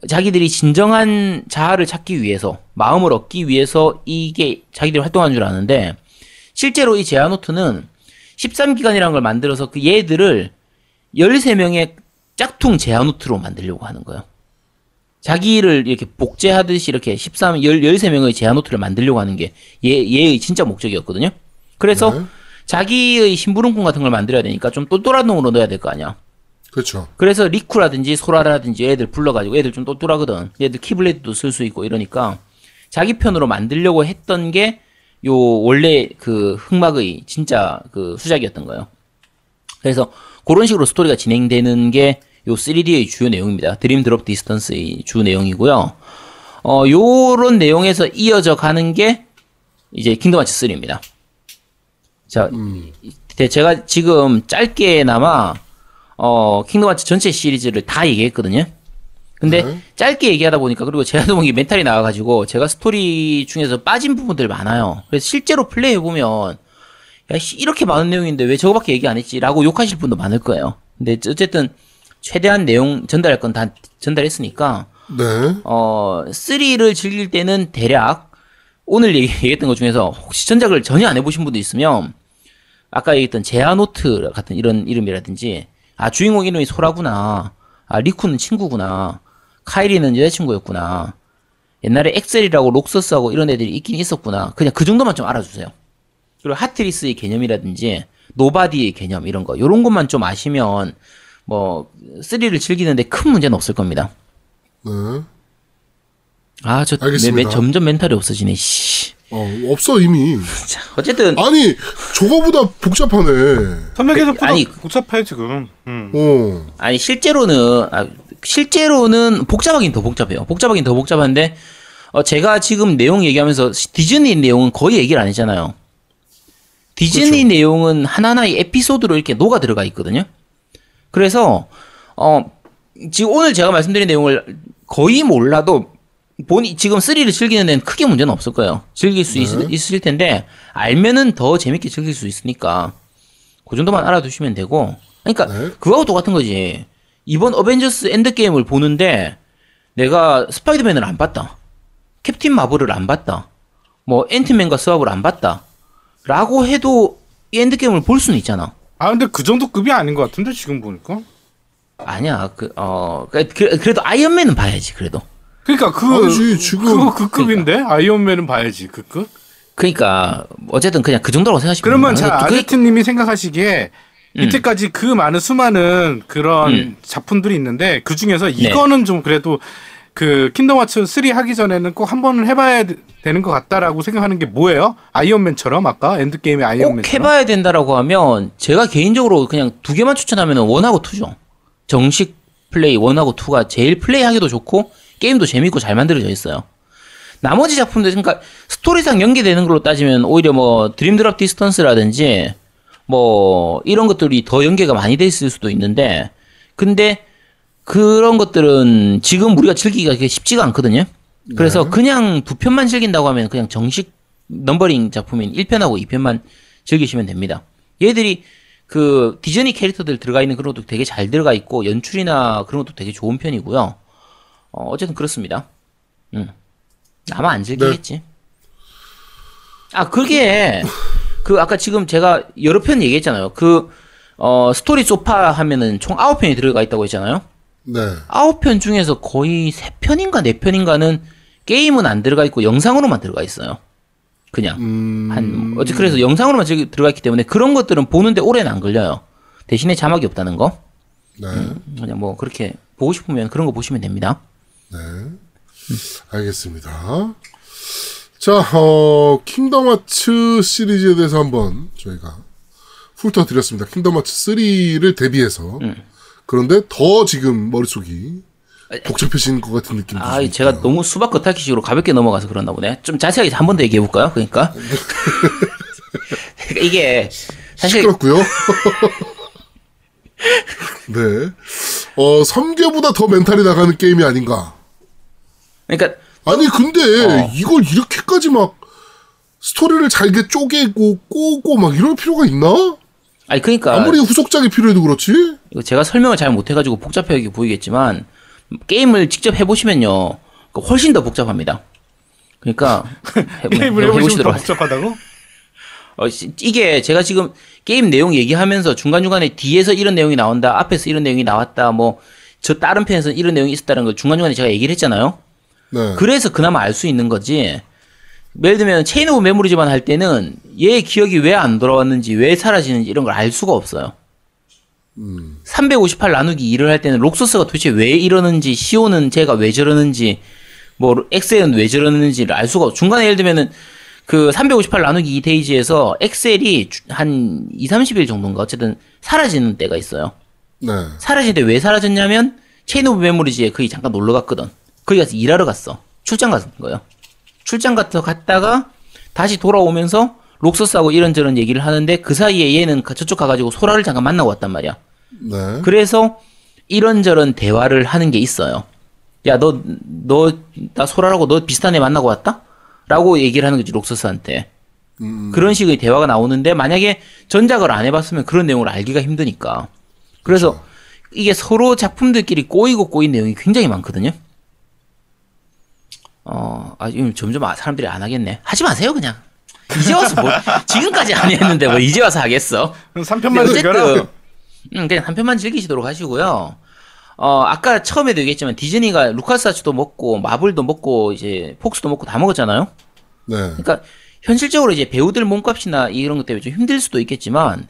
자기들이 진정한 자아를 찾기 위해서 마음을 얻기 위해서 이게 자기들이 활동하는 줄 아는데 실제로 이 제아노트는 13기간이라는 걸 만들어서 그 얘들을 13명의 짝퉁 제아노트로 만들려고 하는 거예요. 자기를 이렇게 복제하듯이 이렇게 13, 10, 13명의 제아노트를 만들려고 하는 게 얘, 얘의 진짜 목적이었거든요. 그래서 네. 자기의 심부름꾼 같은 걸 만들어야 되니까 좀 똘똘한 놈으로 넣어야 될 거 아니야. 그렇죠. 그래서 리쿠라든지 소라라든지 애들 불러가지고 애들 좀 똘똘하거든. 얘들 키블레이드도 쓸 수 있고 이러니까 자기 편으로 만들려고 했던 게 요 원래 그 흑막의 진짜 그 수작이었던 거예요. 그래서 그런 식으로 스토리가 진행되는 게 요 3D의 주요 내용입니다. 드림 드롭 디스턴스의 주 내용이고요. 어, 요런 내용에서 이어져 가는 게 이제 킹덤 하츠 3입니다. 자, 이- 제가 지금 짧게나마 어, 킹덤 하츠 전체 시리즈를 다 얘기했거든요. 근데 네. 짧게 얘기하다 보니까 그리고 제가 동이 멘탈이 나와가지고 제가 스토리 중에서 빠진 부분들 많아요. 그래서 실제로 플레이해 보면 야, 씨, 이렇게 많은 내용인데 왜 저거밖에 얘기 안 했지 라고 욕하실 분도 많을 거예요. 근데 어쨌든 최대한 내용 전달할 건 다 전달했으니까 네. 어 3를 즐길 때는 대략 오늘 얘기- 얘기했던 것 중에서 혹시 전작을 전혀 안 해보신 분도 있으면 아까 얘기했던 제아노트 같은 이런 이름이라든지 아 주인공 이름이 소라구나. 아 리쿠는 친구구나. 카이리는 여자친구였구나. 옛날에 엑셀이라고 록서스하고 이런 애들이 있긴 있었구나. 그냥 그 정도만 좀 알아주세요 그리고 하트리스의 개념이라든지 노바디의 개념 이런 거 이런 것만 좀 아시면 뭐 3를 즐기는데 큰 문제는 없을 겁니다 네. 아, 저, 알겠습니다. 매, 매, 점점 멘탈이 없어지네, 씨. 어, 없어, 이미. 자, 어쨌든, 아니, 저거보다 복잡하네. 선명계속보다 아니, 복잡해 지금. 음. 어. 아니, 실제로는, 아, 실제로는 복잡하긴 더 복잡해요. 복잡하긴 더 복잡한데, 어, 제가 지금 내용 얘기하면서 디즈니 내용은 거의 얘기를 안 했잖아요. 디즈니 그렇죠. 내용은 하나하나의 에피소드로 이렇게 녹아 들어가 있거든요. 그래서, 어, 지금 오늘 제가 말씀드린 내용을 거의 몰라도 본이 지금 3를 즐기는 데는 크게 문제는 없을 거예요. 즐길 수 있, 있을 텐데 알면은 더 재밌게 즐길 수 있으니까 그 정도만 알아두시면 되고 그러니까 네. 그거하고 똑같은 거지. 이번 어벤져스 엔드게임을 보는데 내가 스파이더맨을 안 봤다. 캡틴 마블을 안 봤다. 뭐 앤트맨과 스왑을 안 봤다. 라고 해도 이 엔드게임을 볼 수는 있잖아. 아 근데 그 정도 급이 아닌 것 같은데 지금 보니까. 아니야. 그, 어, 그, 그- 그래도 아이언맨은 봐야지, 그래도. 그러니까 그 아니지, 지금- 그거 그 급인데 아이언맨은 봐야지 그 급. 그러니까 어쨌든 그냥 그 정도라고 생각하시면 그러면. 자 아제트님이 생각하시기에 음. 이때까지 그 많은 수많은 그런 음. 작품들이 있는데 그 중에서 네. 이거는 좀 그래도 그 킹덤 하츠 3 하기 전에는 꼭 한 번은 해봐야 되- 되는 것 같다라고 생각하는 게 뭐예요? 아이언맨처럼 아까 엔드게임의 꼭 아이언맨처럼. 해봐야 된다라고 하면 제가 개인적으로 그냥 두 개만 추천하면 one하고 two죠. 정식 플레이 one하고 two가 제일 플레이하기도 좋고 게임도 재밌고 잘 만들어져 있어요. 나머지 작품들 그러니까 스토리상 연계되는 걸로 따지면 오히려 뭐 드림 드랍 디스턴스라든지 뭐 이런 것들이 더 연계가 많이 돼 있을 수도 있는데 근데 그런 것들은 지금 우리가 즐기기가 쉽지가 않거든요. 그래서 그냥 두 편만 즐긴다고 하면 그냥 정식 넘버링 작품인 1편하고 2편만 즐기시면 됩니다. 얘들이 그 디즈니 캐릭터들 들어가 있는 그런 것도 되게 잘 들어가 있고 연출이나 그런 것도 되게 좋은 편이고요. 어, 어쨌든 그렇습니다. 음. 아마 안 즐기겠지. 아, 그게, 그, 아까 지금 제가 여러 편 얘기했잖아요. 그, 어, 스토리 소파 하면은 총 9편이 들어가 있다고 했잖아요. 네. 9편 중에서 거의 3편인가 4편인가는 게임은 안 들어가 있고 영상으로만 들어가 있어요. 그냥. 음, 한, 어째 그래서 영상으로만 들어가 있기 때문에 그런 것들은 보는데 오래는 안 걸려요. 대신에 자막이 없다는 거. 네. 그냥 뭐 그렇게 보고 싶으면 그런 거 보시면 됩니다. 네. 알겠습니다. 자, 어, 킹덤 하츠 시리즈에 대해서 한번 저희가 훑어드렸습니다. 킹덤 하츠 3를 대비해서. 음. 그런데 더 지금 머릿속이 복잡해지는 것 같은 느낌도 아, 좀 제가 있고요. 너무 수박 겉핥기식으로 가볍게 넘어가서 그런가 보네. 좀 자세하게 한 번 더 얘기해 볼까요? 그러니까. 그러니까 이게 사실 시끄럽고요. 네. 어, 3개보다 더 멘탈이 나가는 게임이 아닌가. 그러니까 아니, 근데 어. 이걸 이렇게까지 막 스토리를 잘게 쪼개고 꼬고 막 이럴 필요가 있나? 아니 그러니까 아무리 후속작이 필요해도 그렇지? 이거 제가 설명을 잘 못해가지고 복잡하게 보이겠지만 게임을 직접 해보시면요 그 훨씬 더 복잡합니다. 그러니까 해- 게임을 해- 해보시면 복잡하다고? 어, 시- 이게 제가 지금 게임 내용 얘기하면서 중간중간에 뒤에서 이런 내용이 나온다, 앞에서 이런 내용이 나왔다, 뭐, 저 다른 편에서 이런 내용이 있었다는 걸 중간중간에 제가 얘기를 했잖아요? 네. 그래서 그나마 알 수 있는 거지. 예를 들면, 체인 오브 메모리즈만 할 때는 얘의 기억이 왜 안 돌아왔는지, 왜 사라지는지 이런 걸 알 수가 없어요. 358 나누기 2를 할 때는 록서스가 도대체 왜 이러는지, 시온은 쟤가 왜 저러는지, 뭐, 엑셀은 왜 저러는지를 알 수가 없 중간에 예를 들면은, 그, 358 나누기 2 데이즈에서 엑셀이 주- 한 2, 30일 정도인가 어쨌든 사라지는 때가 있어요. 네. 사라질 때 왜 사라졌냐면, 체인 오브 메모리즈에 거기 잠깐 놀러 갔거든. 거기 가서 일하러 갔어. 출장 갔는 거예요. 출장 거 갔다가, 다시 돌아오면서, 록서스하고 이런저런 얘기를 하는데, 그 사이에 얘는 가- 저쪽 가가지고 소라를 잠깐 만나고 왔단 말이야. 네. 그래서 이런저런 대화를 하는 게 있어요. 야, 너, 너, 나 소라라고 너 비슷한 애 만나고 왔다? 라고 얘기를 하는 거지, 록서스한테. 그런 식의 대화가 나오는데, 만약에 전작을 안 해봤으면 그런 내용을 알기가 힘드니까. 그래서 이게 서로 작품들끼리 꼬이고 꼬인 내용이 굉장히 많거든요. 어, 아, 지금 점점 아- 사람들이 안 하겠네. 하지 마세요, 그냥. 이제 와서 뭐, 지금까지 안 했는데 뭐, 이제 와서 하겠어. 그럼 근데 3편만 즐겨라. 음, 그냥 한 편만 즐기시도록 하시고요. 어, 아까 처음에도 얘기했지만 디즈니가 루카스 아츠도 먹고 마블도 먹고 이제 폭스도 먹고 다 먹었잖아요. 네. 그러니까 현실적으로 이제 배우들 몸값이나 이런 것 때문에 좀 힘들 수도 있겠지만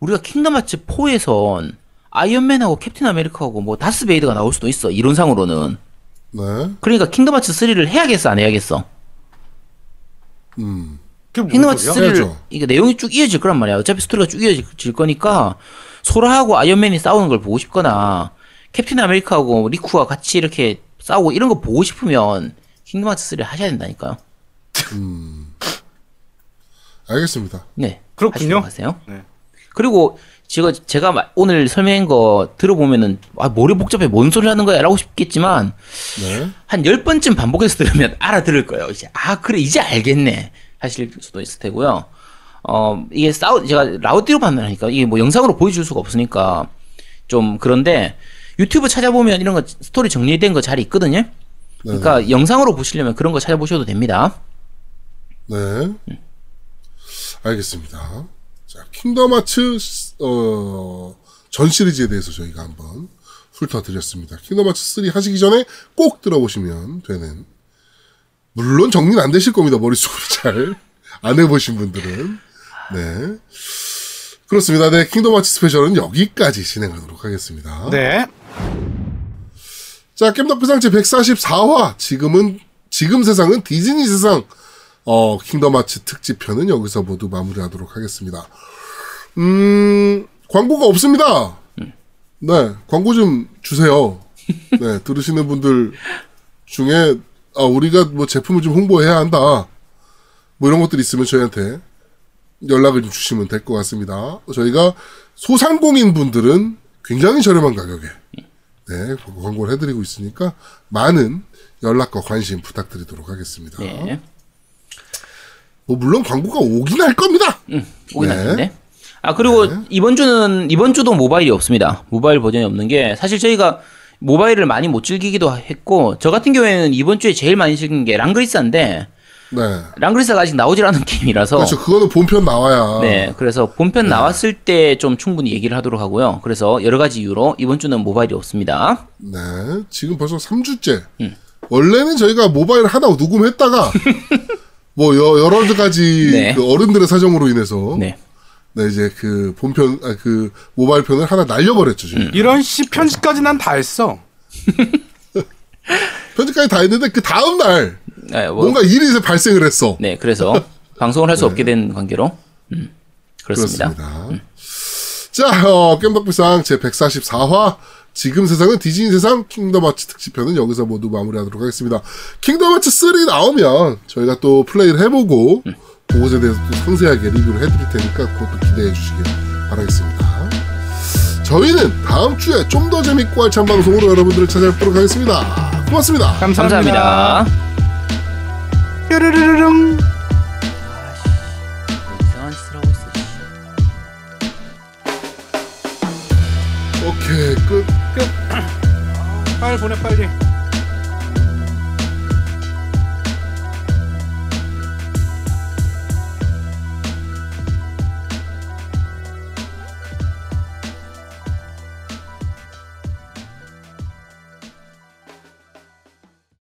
우리가 킹덤 하츠 4에선 아이언맨하고 캡틴 아메리카하고 뭐 다스 베이더가 나올 수도 있어. 이론상으로는. 네. 그러니까 킹덤 하츠 3를 해야겠어, 안 해야겠어? 음. 킹덤 하츠 소리야? 3를 해야죠. 이게 내용이 쭉 이어질 거란 말이야. 어차피 스토리가 쭉 이어질 거니까 소라하고 아이언맨이 싸우는 걸 보고 싶거나 캡틴 아메리카하고 리쿠가 같이 이렇게 싸우고 이런 거 보고 싶으면 킹덤 하츠 3를 하셔야 된다니까요. 알겠습니다. 네. 그렇군요. 하세요. 네. 그리고 제가 제가 마- 오늘 설명한 거 들어보면은 아 머리 복잡해 뭔 소리 하는 거야라고 싶겠지만 네. 한열 번쯤 반복해서 들으면 알아들을 거예요. 이제 아 그래 이제 알겠네 하실 수도 있을 테고요. 어 이게 싸우 제가 라우디로 판단하니까 이게 뭐 영상으로 보여줄 수가 없으니까 좀 그런데 유튜브 찾아보면 이런 거 스토리 정리된 거 잘 있거든요. 그러니까 영상으로 보시려면 그런 거 찾아보셔도 됩니다. 네. 알겠습니다. 자, 킹덤 하츠, 어, 전 시리즈에 대해서 저희가 한번 훑어드렸습니다. 킹덤 하츠 3 하시기 전에 꼭 들어보시면 되는. 물론 정리는 안 되실 겁니다. 머릿속으로 잘. 안 해보신 분들은. 네. 그렇습니다. 네. 킹덤 하츠 스페셜은 여기까지 진행하도록 하겠습니다. 네. 자, 겜덕 비상 제 144화. 지금은, 지금 세상은 디즈니 세상. 어, 킹덤 하츠 특집 편은 여기서 모두 마무리하도록 하겠습니다. 음, 광고가 없습니다. 네, 광고 좀 주세요. 네, 들으시는 분들 중에, 아, 우리가 뭐 제품을 좀 홍보해야 한다. 뭐 이런 것들이 있으면 저희한테 연락을 좀 주시면 될 것 같습니다. 저희가 소상공인 분들은 굉장히 저렴한 가격에 네, 광고를 해드리고 있으니까 많은 연락과 관심 부탁드리도록 하겠습니다. 네. 뭐 물론 광고가 오긴 할 겁니다. 오긴 네. 할 텐데. 아 그리고 이번 주는 이번 주도 모바일이 없습니다. 모바일 버전이 없는 게 사실 저희가 모바일을 많이 못 즐기기도 했고 저 같은 경우에는 이번 주에 제일 많이 즐긴 게 랑그리사인데 네. 랑그리사가 아직 나오질 않은 게임이라서 그렇죠. 그거는 본편 나와야. 네, 그래서 본편 나왔을 때 좀 충분히 얘기를 하도록 하고요. 그래서 여러 가지 이유로 이번 주는 모바일이 없습니다. 네. 지금 벌써 3주째. 음. 원래는 저희가 모바일 하나 녹음했다가 뭐 여, 여러 가지 네. 그 어른들의 사정으로 인해서 네. 네. 이제 그 본편 아, 그 모바일 편을 하나 날려버렸죠. 지금. 이런 씨 편집까지 난 다 했어. 편집까지 다 했는데 그 다음 날 네, 뭐, 뭔가 일이 이제 발생을 했어. 네, 그래서 방송을 할 수 없게 된 관계로 음, 그렇습니다. 그렇습니다. 자, 어, 겜덕비상 제 144화 지금 세상은 디즈니 세상 킹덤 하츠 특집편은 여기서 모두 마무리하도록 하겠습니다. 킹덤 하츠 3 나오면 저희가 또 플레이를 해보고 그것에 대해서 또 상세하게 리뷰를 해드릴 테니까 그것도 기대해 주시길 바라겠습니다. 저희는 다음 주에 좀 더 재밌고 알찬 방송으로 여러분들을 찾아뵙도록 하겠습니다. 고맙습니다. 감사합니다. 감사합니다. 빨리 보내 빨리.